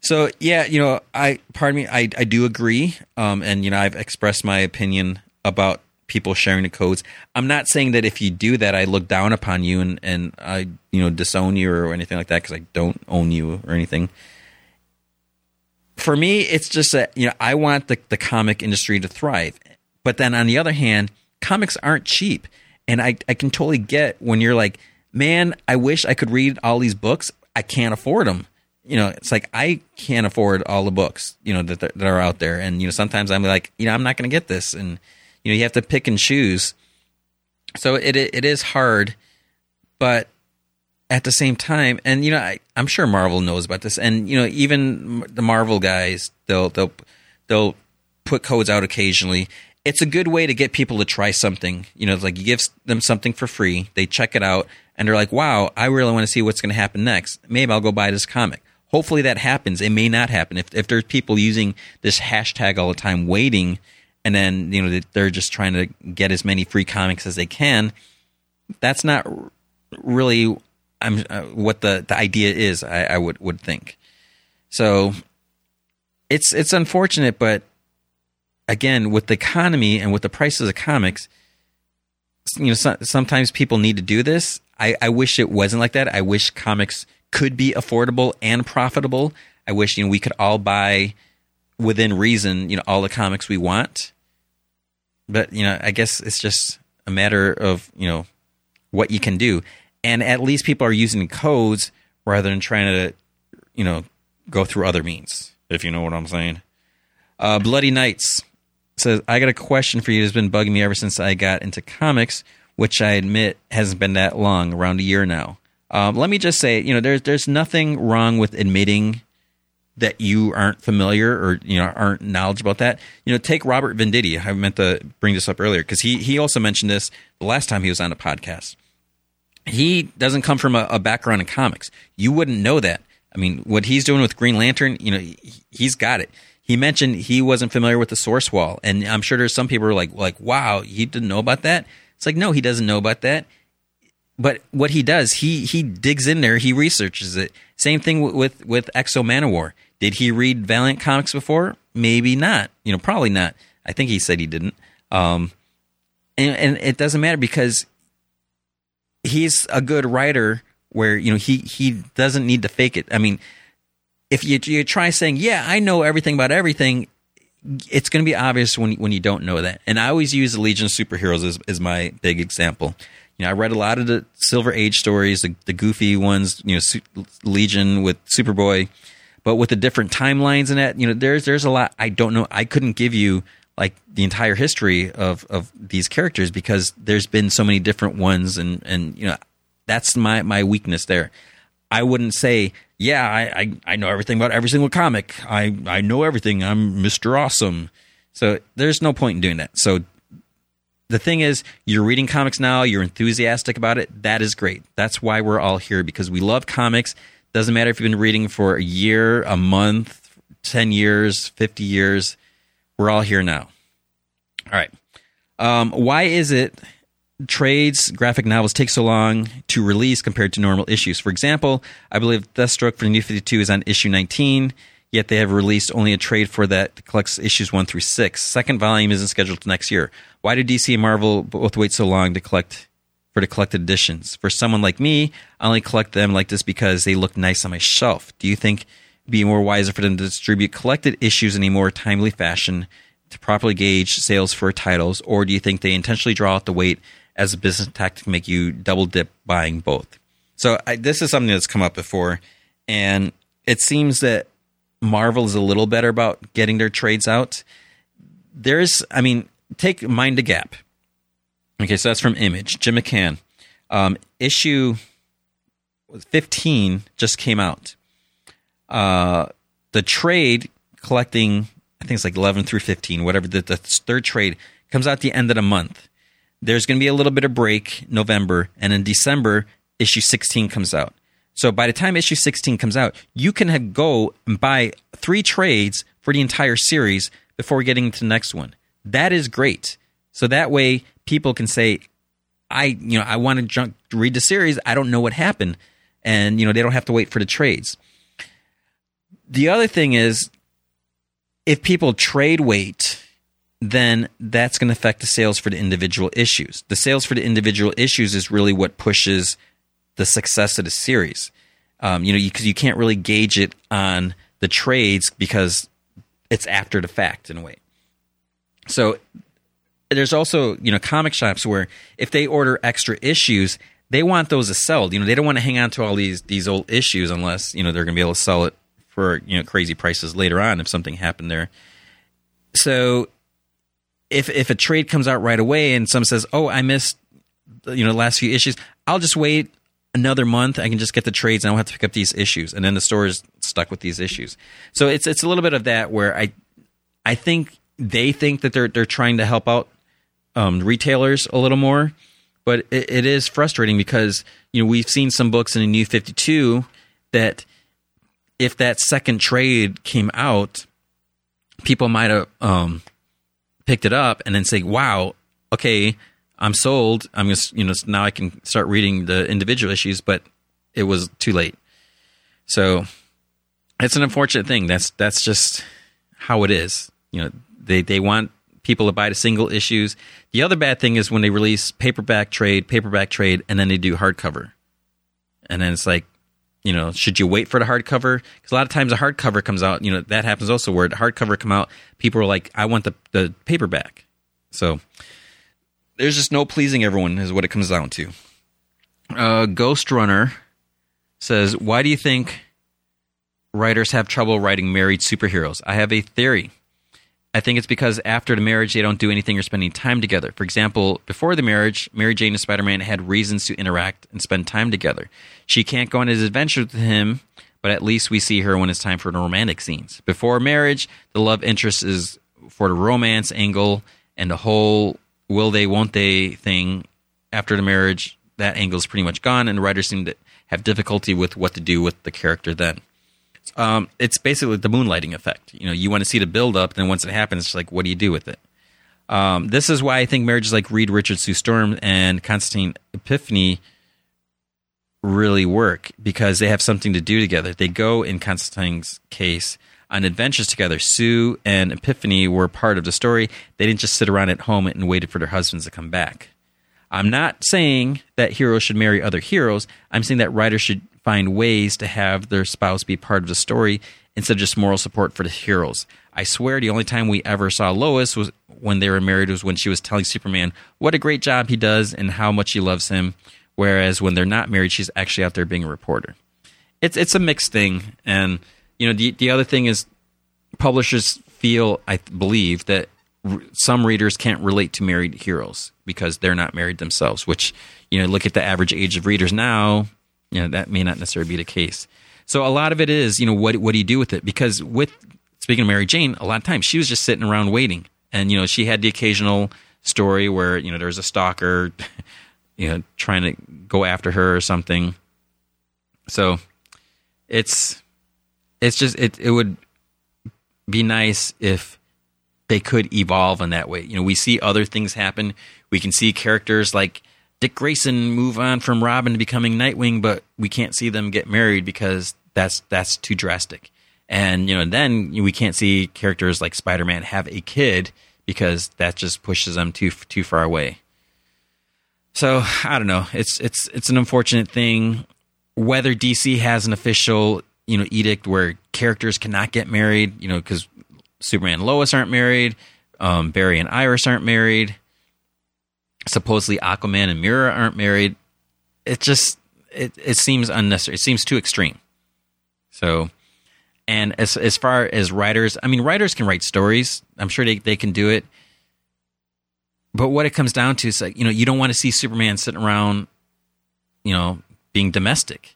So yeah, you know, I pardon me, I I do agree, um, and you know, I've expressed my opinion about people sharing the codes. I'm not saying that if you do that, I look down upon you and and I you know disown you or anything like that because I don't own you or anything. For me, it's just that you know I want the the comic industry to thrive, but then on the other hand, comics aren't cheap And I, I can totally get when you're like, man, I wish I could read all these books. I can't afford them. You know, it's like I can't afford all the books, you know, that, that are out there. And, you know, sometimes I'm like, you know, I'm not going to get this. And, you know, you have to pick and choose. So it, it is hard, but at the same time, and you know, I, am sure Marvel knows about this, and you know, even the Marvel guys, they'll they'll they'll put codes out occasionally. It's a good way to get people to try something. You know, like you give them something for free, they check it out, and they're like, "Wow, I really want to see what's going to happen next. Maybe I'll go buy this comic." Hopefully that happens. It may not happen if if there's people using this hashtag all the time, waiting, and then you know they're just trying to get as many free comics as they can. That's not really I'm uh, what the the idea is. I, I would would think. So it's it's unfortunate, but again, with the economy and with the prices of comics, you know, so, sometimes people need to do this. I, I wish it wasn't like that. I wish comics could be affordable and profitable. I wish you know we could all buy within reason, you know, all the comics we want. But you know, I guess it's just a matter of you know what you can do and at least people are using codes rather than trying to, you know, go through other means. If you know what I'm saying. Uh, Bloody Knights says, "I got a question for you. It's been bugging me ever since I got into comics, which I admit hasn't been that long, around a year now. Um, let me just say, you know, there's there's nothing wrong with admitting." that you aren't familiar or you know aren't knowledgeable about that. You know, take Robert Venditti. I meant to bring this up earlier because he he also mentioned this the last time he was on a podcast he doesn't come from a, a, background in comics. You wouldn't know that. I mean, what he's doing with Green Lantern, you know, he, he's got it. He mentioned he wasn't familiar with the source wall, and I'm sure there's some people who are like, like, wow, he didn't know about that. It's like, no, he doesn't know about that. But what he does, he he digs in there, he researches it. Same thing with with, with X-O Manowar. Did he read Valiant comics before? Maybe not. You know, probably not. I think he said he didn't. Um, and, and it doesn't matter because he's a good writer where you know he he doesn't need to fake it. I mean, if you you try saying, "Yeah, I know everything about everything," it's going to be obvious when when you don't know that. And I always use the Legion of Superheroes as, as my big example. You know, I read a lot of the Silver Age stories, the, the goofy ones. You know, Su- Legion with Superboy, but with the different timelines in that. You know, there's there's a lot I don't know. I couldn't give you like the entire history of of these characters because there's been so many different ones and and you know that's my my weakness there. I wouldn't say, yeah, I, I, I know everything about every single comic. I I know everything. I'm Mr. Awesome. So there's no point in doing that. So the thing is, you're reading comics now, you're enthusiastic about it. That is great. That's why we're all here because we love comics. Doesn't matter if you've been reading for a year, a month, 10 years, 50 years we're all here now. All right. Um, why is it trades graphic novels take so long to release compared to normal issues? For example, I believe Deathstroke for the New 52 is on issue 19, yet they have released only a trade for that collects issues 1 through 6. Second volume isn't scheduled to next year. Why do DC and Marvel both wait so long to collect for the collected editions? For someone like me, I only collect them like this because they look nice on my shelf. Do you think it'd be more wiser for them to distribute collected issues in a more timely fashion to properly gauge sales for titles, or do you think they intentionally draw out the wait as a business tactic to make you double dip buying both? So I, this is something that's come up before, and it seems that Marvel is a little better about getting their trades out. There's, I mean, take Mind the Gap. Okay, so that's from Image. Jim McCann. Um, issue 15 just came out uh, the trade collecting, I think it's like 11 through 15, whatever, the, the third trade comes out the end of the month. There's going to be a little bit of break November, and in December, issue 16 comes out. So by the time issue 16 comes out, you can go and buy three trades for the entire series before getting to the next one. That is great. So that way people can say, I, you know, I want to jump, read the series. I don't know what happened. And, you know, they don't have to wait for the trades. The other thing is, if people trade weight, then that's going to affect the sales for the individual issues. The sales for the individual issues is really what pushes the success of the series. Um, you know, because you, you can't really gauge it on the trades because it's after the fact in a way. So there's also you know comic shops where if they order extra issues, they want those to sell. You know, they don't want to hang on to all these these old issues unless you know they're going to be able to sell it for you know crazy prices later on if something happened there. So if if a trade comes out right away and someone says, "Oh, I missed you know the last few issues," I'll just wait another month. I can just get the trades and I don't have to pick up these issues. And then the store is stuck with these issues. So it's it's a little bit of that where I I think they think that they're they're trying to help out um, retailers a little more, but it, it is frustrating because you know we've seen some books in the New Fifty Two that if that second trade came out, people might have um, picked it up and then say, "Wow, okay, I'm sold. I'm just you know now I can start reading the individual issues," but it was too late. So it's an unfortunate thing. That's that's just how it is. You know, they they want people to buy the single issues. The other bad thing is when they release paperback trade, paperback trade, and then they do hardcover, and then it's like, you know, should you wait for the hardcover? Because a lot of times a hardcover comes out. You know, that happens also where the hardcover come out. People are like, I want the the paperback. So there's just no pleasing everyone is what it comes down to. Uh, Ghost Runner says, why do you think writers have trouble writing married superheroes? I have a theory. I think it's because after the marriage, they don't do anything or spend any time together. For example, before the marriage, Mary Jane and Spider Man had reasons to interact and spend time together. She can't go on his adventures with him, but at least we see her when it's time for the romantic scenes. Before marriage, the love interest is for the romance angle and the whole will they, won't they thing. After the marriage, that angle is pretty much gone, and the writers seem to have difficulty with what to do with the character then. Um, it's basically the moonlighting effect. You know, you want to see the build up, then once it happens, it's like, what do you do with it? Um, this is why I think marriages like Reed Richards, Sue Storm, and Constantine Epiphany really work because they have something to do together. They go, in Constantine's case, on adventures together. Sue and Epiphany were part of the story. They didn't just sit around at home and waited for their husbands to come back. I'm not saying that heroes should marry other heroes. I'm saying that writers should find ways to have their spouse be part of the story instead of just moral support for the heroes. I swear the only time we ever saw Lois was when they were married was when she was telling Superman what a great job he does and how much she loves him. Whereas when they're not married, she's actually out there being a reporter. It's it's a mixed thing, and you know the the other thing is publishers feel I believe that some readers can't relate to married heroes because they're not married themselves. Which you know look at the average age of readers now you know that may not necessarily be the case. So a lot of it is, you know, what what do you do with it? Because with speaking of Mary Jane, a lot of times she was just sitting around waiting, and you know she had the occasional story where you know there's a stalker, you know, trying to go after her or something. So it's it's just it it would be nice if they could evolve in that way. You know, we see other things happen. We can see characters like Dick Grayson move on from Robin to becoming Nightwing, but we can't see them get married because that's that's too drastic. And you know, then we can't see characters like Spider-Man have a kid because that just pushes them too too far away. So I don't know. It's it's it's an unfortunate thing. Whether DC has an official you know edict where characters cannot get married, you know, because Superman and Lois aren't married, um, Barry and Iris aren't married supposedly Aquaman and Mera aren't married. It just it it seems unnecessary. It seems too extreme. So, and as as far as writers, I mean, writers can write stories. I'm sure they they can do it. But what it comes down to is like you know you don't want to see Superman sitting around, you know, being domestic,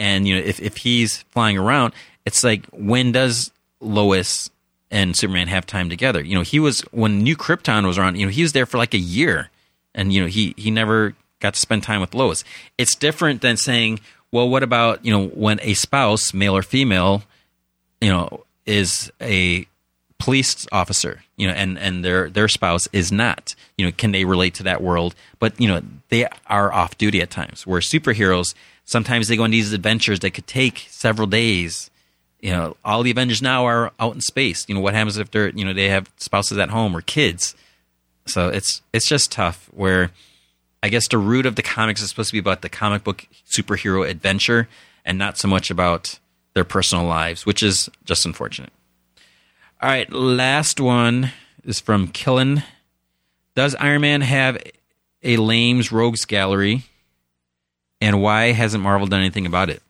and you know if if he's flying around, it's like when does Lois and Superman have time together? You know, he was when New Krypton was around. You know, he was there for like a year and you know he he never got to spend time with Lois. It's different than saying, well, what about you know when a spouse, male or female, you know, is a police officer, you know, and and their their spouse is not. You know, can they relate to that world? But you know, they are off duty at times. Where superheroes sometimes they go on these adventures that could take several days. You know, all the Avengers now are out in space. You know, what happens if they're you know they have spouses at home or kids? So it's it's just tough. Where I guess the root of the comics is supposed to be about the comic book superhero adventure, and not so much about their personal lives, which is just unfortunate. All right, last one is from Killen Does Iron Man have a lame's rogues gallery? And why hasn't Marvel done anything about it?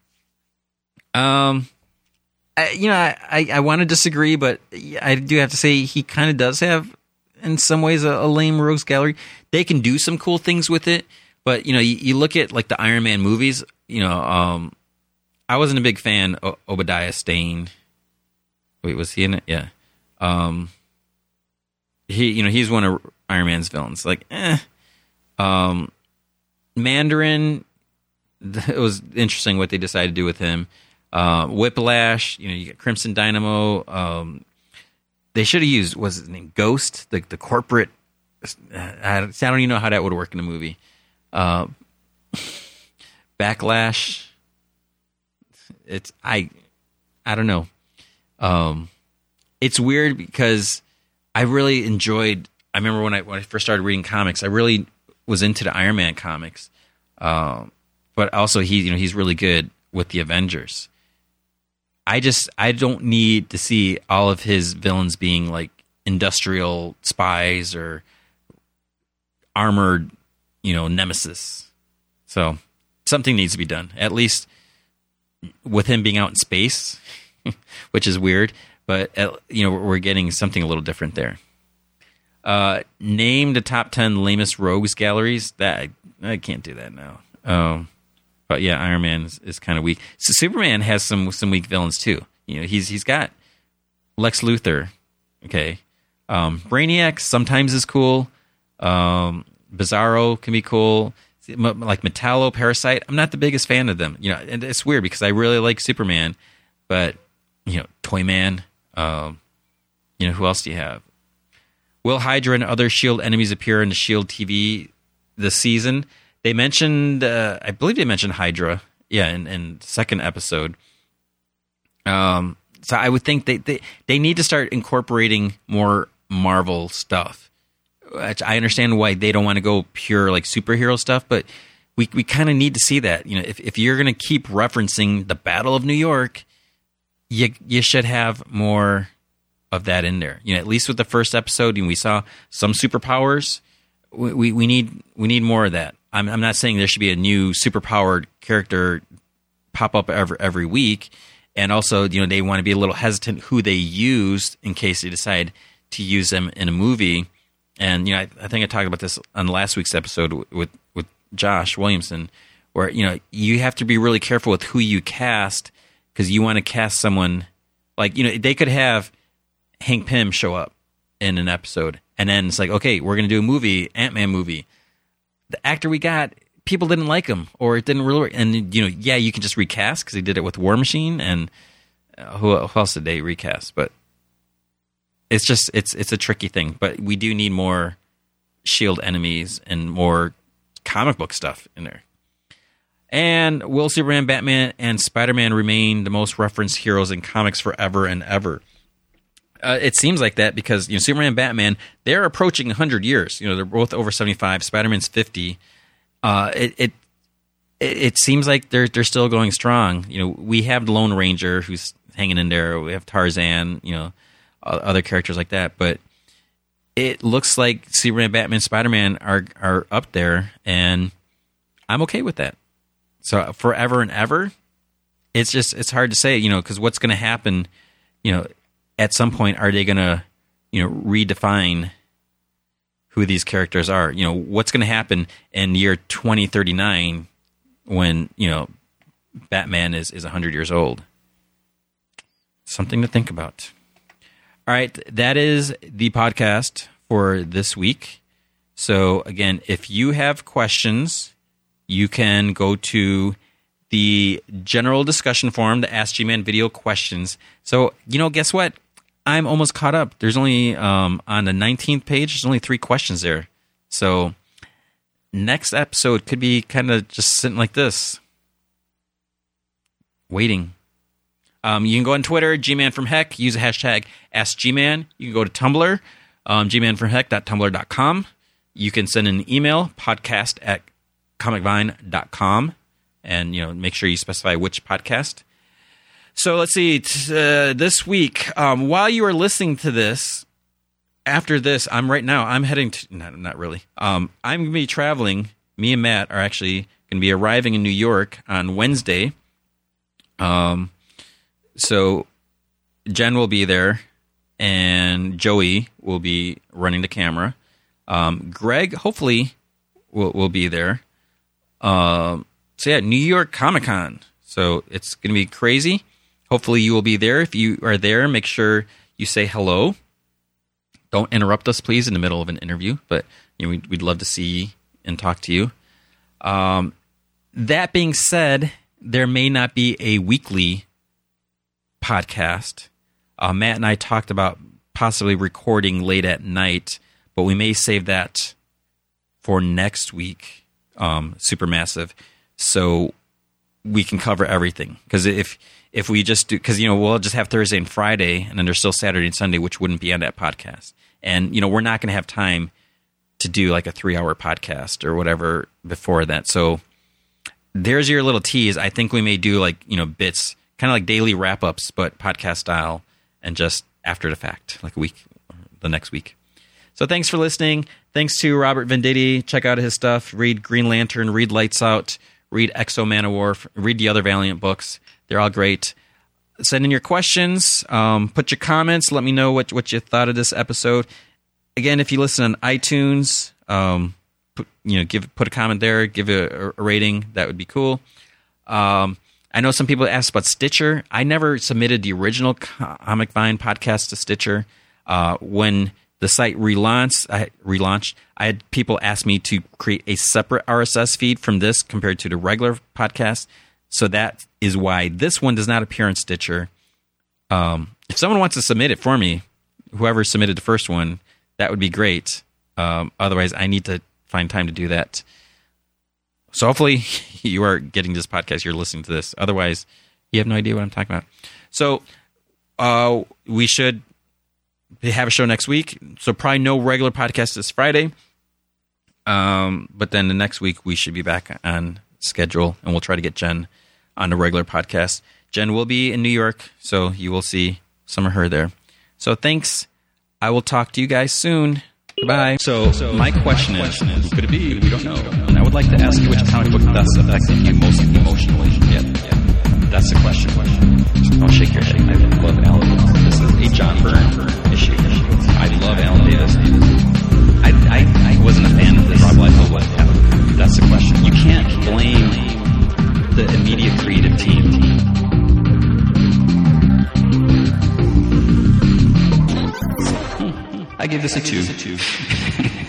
Um, I, you know, I, I, I want to disagree, but I do have to say he kind of does have, in some ways, a, a, lame rogues gallery. They can do some cool things with it, but you know, you, you look at like the Iron Man movies. You know, um, I wasn't a big fan of Obadiah Stane. Wait, was he in it? Yeah. Um, he, you know, he's one of Iron Man's villains. Like, eh. Um, Mandarin. It was interesting what they decided to do with him. Uh, Whiplash, you know, you get Crimson Dynamo. Um, they should have used was his name Ghost, the the corporate. I, don't even know how that would work in a movie. Uh, backlash. It's I, I don't know. Um, it's weird because I really enjoyed. I remember when I when I first started reading comics, I really was into the Iron Man comics. Um, but also he, you know, he's really good with the Avengers. I just I don't need to see all of his villains being like industrial spies or armored, you know, nemesis. So something needs to be done. At least with him being out in space, which is weird, but uh, you know we're getting something a little different there. Uh, name the top ten lamest rogues galleries. That I can't do that now. Um, but yeah, Iron Man is, is kind of weak. So Superman has some some weak villains too. You know, he's he's got Lex Luthor. Okay, um, Brainiac sometimes is cool. Um, Bizarro can be cool. Like Metallo, Parasite. I'm not the biggest fan of them. You know, and it's weird because I really like Superman, but you know, Toyman. Um, you know, who else do you have? Will Hydra and other Shield enemies appear in the Shield TV this season? They mentioned, uh, I believe they mentioned Hydra. Yeah, in, in second episode. Um, so I would think they, they they need to start incorporating more Marvel stuff. I understand why they don't want to go pure like superhero stuff, but we we kind of need to see that. You know, if if you're going to keep referencing the Battle of New York, you you should have more of that in there. You know, at least with the first episode, and we saw some superpowers. We, we, we need we need more of that. I'm, I'm not saying there should be a new superpowered character pop up every every week, and also you know they want to be a little hesitant who they use in case they decide to use them in a movie. And you know, I, I think I talked about this on last week's episode with with Josh Williamson, where you know you have to be really careful with who you cast because you want to cast someone like you know they could have Hank Pym show up in an episode, and then it's like okay, we're going to do a movie, Ant Man movie the actor we got, people didn't like him or it didn't really work. And, you know, yeah, you can just recast because he did it with War Machine and uh, who, who else did they recast? But it's just, it's, it's a tricky thing. But we do need more Shield enemies and more comic book stuff in there. And will Superman, Batman, and Spider Man remain the most referenced heroes in comics forever and ever? Uh, it seems like that because you know Superman and Batman they're approaching 100 years. You know they're both over 75. Spider Man's 50. Uh, it, it it seems like they're they're still going strong. You know we have the Lone Ranger who's hanging in there. We have Tarzan. You know other characters like that, but it looks like Superman, Batman, Spider Man are are up there, and I'm okay with that. So forever and ever, it's just it's hard to say, you know, because what's going to happen, you know, at some point are they going to you know redefine who these characters are? You know what's going to happen in year 2039 when you know batman is is 100 years old? Something to think about. All right that is the podcast for this week. So again if you have questions you can go to the general discussion forum the ask g-man video questions. So you know guess what I'm almost caught up. There's only um, on the 19th page. There's only three questions there. So next episode could be kind of just sitting like this, waiting. Um, you can go on Twitter, Gman from Heck. Use the hashtag AskGman. You can go to Tumblr, um, gmanfromheck.tumblr.com. You can send an email, podcast at comicvine.com. And, you know, make sure you specify which podcast. So let's see. T- uh, this week, um, while you are listening to this, after this, I'm right now. I'm heading to not not really. Um, I'm gonna be traveling. Me and Matt are actually gonna be arriving in New York on Wednesday. Um, so Jen will be there, and Joey will be running the camera. Um, Greg hopefully will will be there. Um, so yeah, New York Comic Con. So it's gonna be crazy. Hopefully you will be there. If you are there, make sure you say hello. Don't interrupt us, please, in the middle of an interview. But you know, we'd, we'd love to see and talk to you. Um, that being said, there may not be a weekly podcast. Uh, Matt and I talked about possibly recording late at night, but we may save that for next week. Um, Supermassive, so we can cover everything. Because if if we just do, because you know we'll just have Thursday and Friday, and then there's still Saturday and Sunday, which wouldn't be on that podcast. And you know we're not going to have time to do like a three hour podcast or whatever before that. So there's your little tease. I think we may do like you know bits, kind of like daily wrap ups, but podcast style, and just after the fact, like a week, the next week. So thanks for listening. Thanks to Robert Venditti. Check out his stuff. Read Green Lantern. Read Lights Out. Read X-O Manowar. Read the other Valiant books. They're all great. Send in your questions. Um, put your comments. Let me know what what you thought of this episode. Again, if you listen on iTunes, um, put, you know, give put a comment there. Give a, a rating. That would be cool. Um, I know some people asked about Stitcher. I never submitted the original Comic Vine podcast to Stitcher. Uh, when the site relaunched, I relaunched. I had people ask me to create a separate RSS feed from this compared to the regular podcast. So that is why this one does not appear in Stitcher. Um, if someone wants to submit it for me, whoever submitted the first one, that would be great. Um, otherwise, I need to find time to do that. So hopefully, you are getting this podcast. You're listening to this. Otherwise, you have no idea what I'm talking about. So uh, we should have a show next week. So probably no regular podcast this Friday. Um, but then the next week we should be back on schedule, and we'll try to get Jen on the regular podcast. Jen will be in New York, so you will see some of her there. So thanks. I will talk to you guys soon. Goodbye. So, so my question is, who could it be? We don't know. And I would like to ask you which comic book thus affected you most emotionally. Yeah, yeah. That's the question. Don't shake your head. I love Alan. Davis. This is a John Byrne issue. I love Alan Davis. I, I, I wasn't a fan of this. Rob Liefeld was. That's the question. You can't blame the immediate creative team. I give this a two.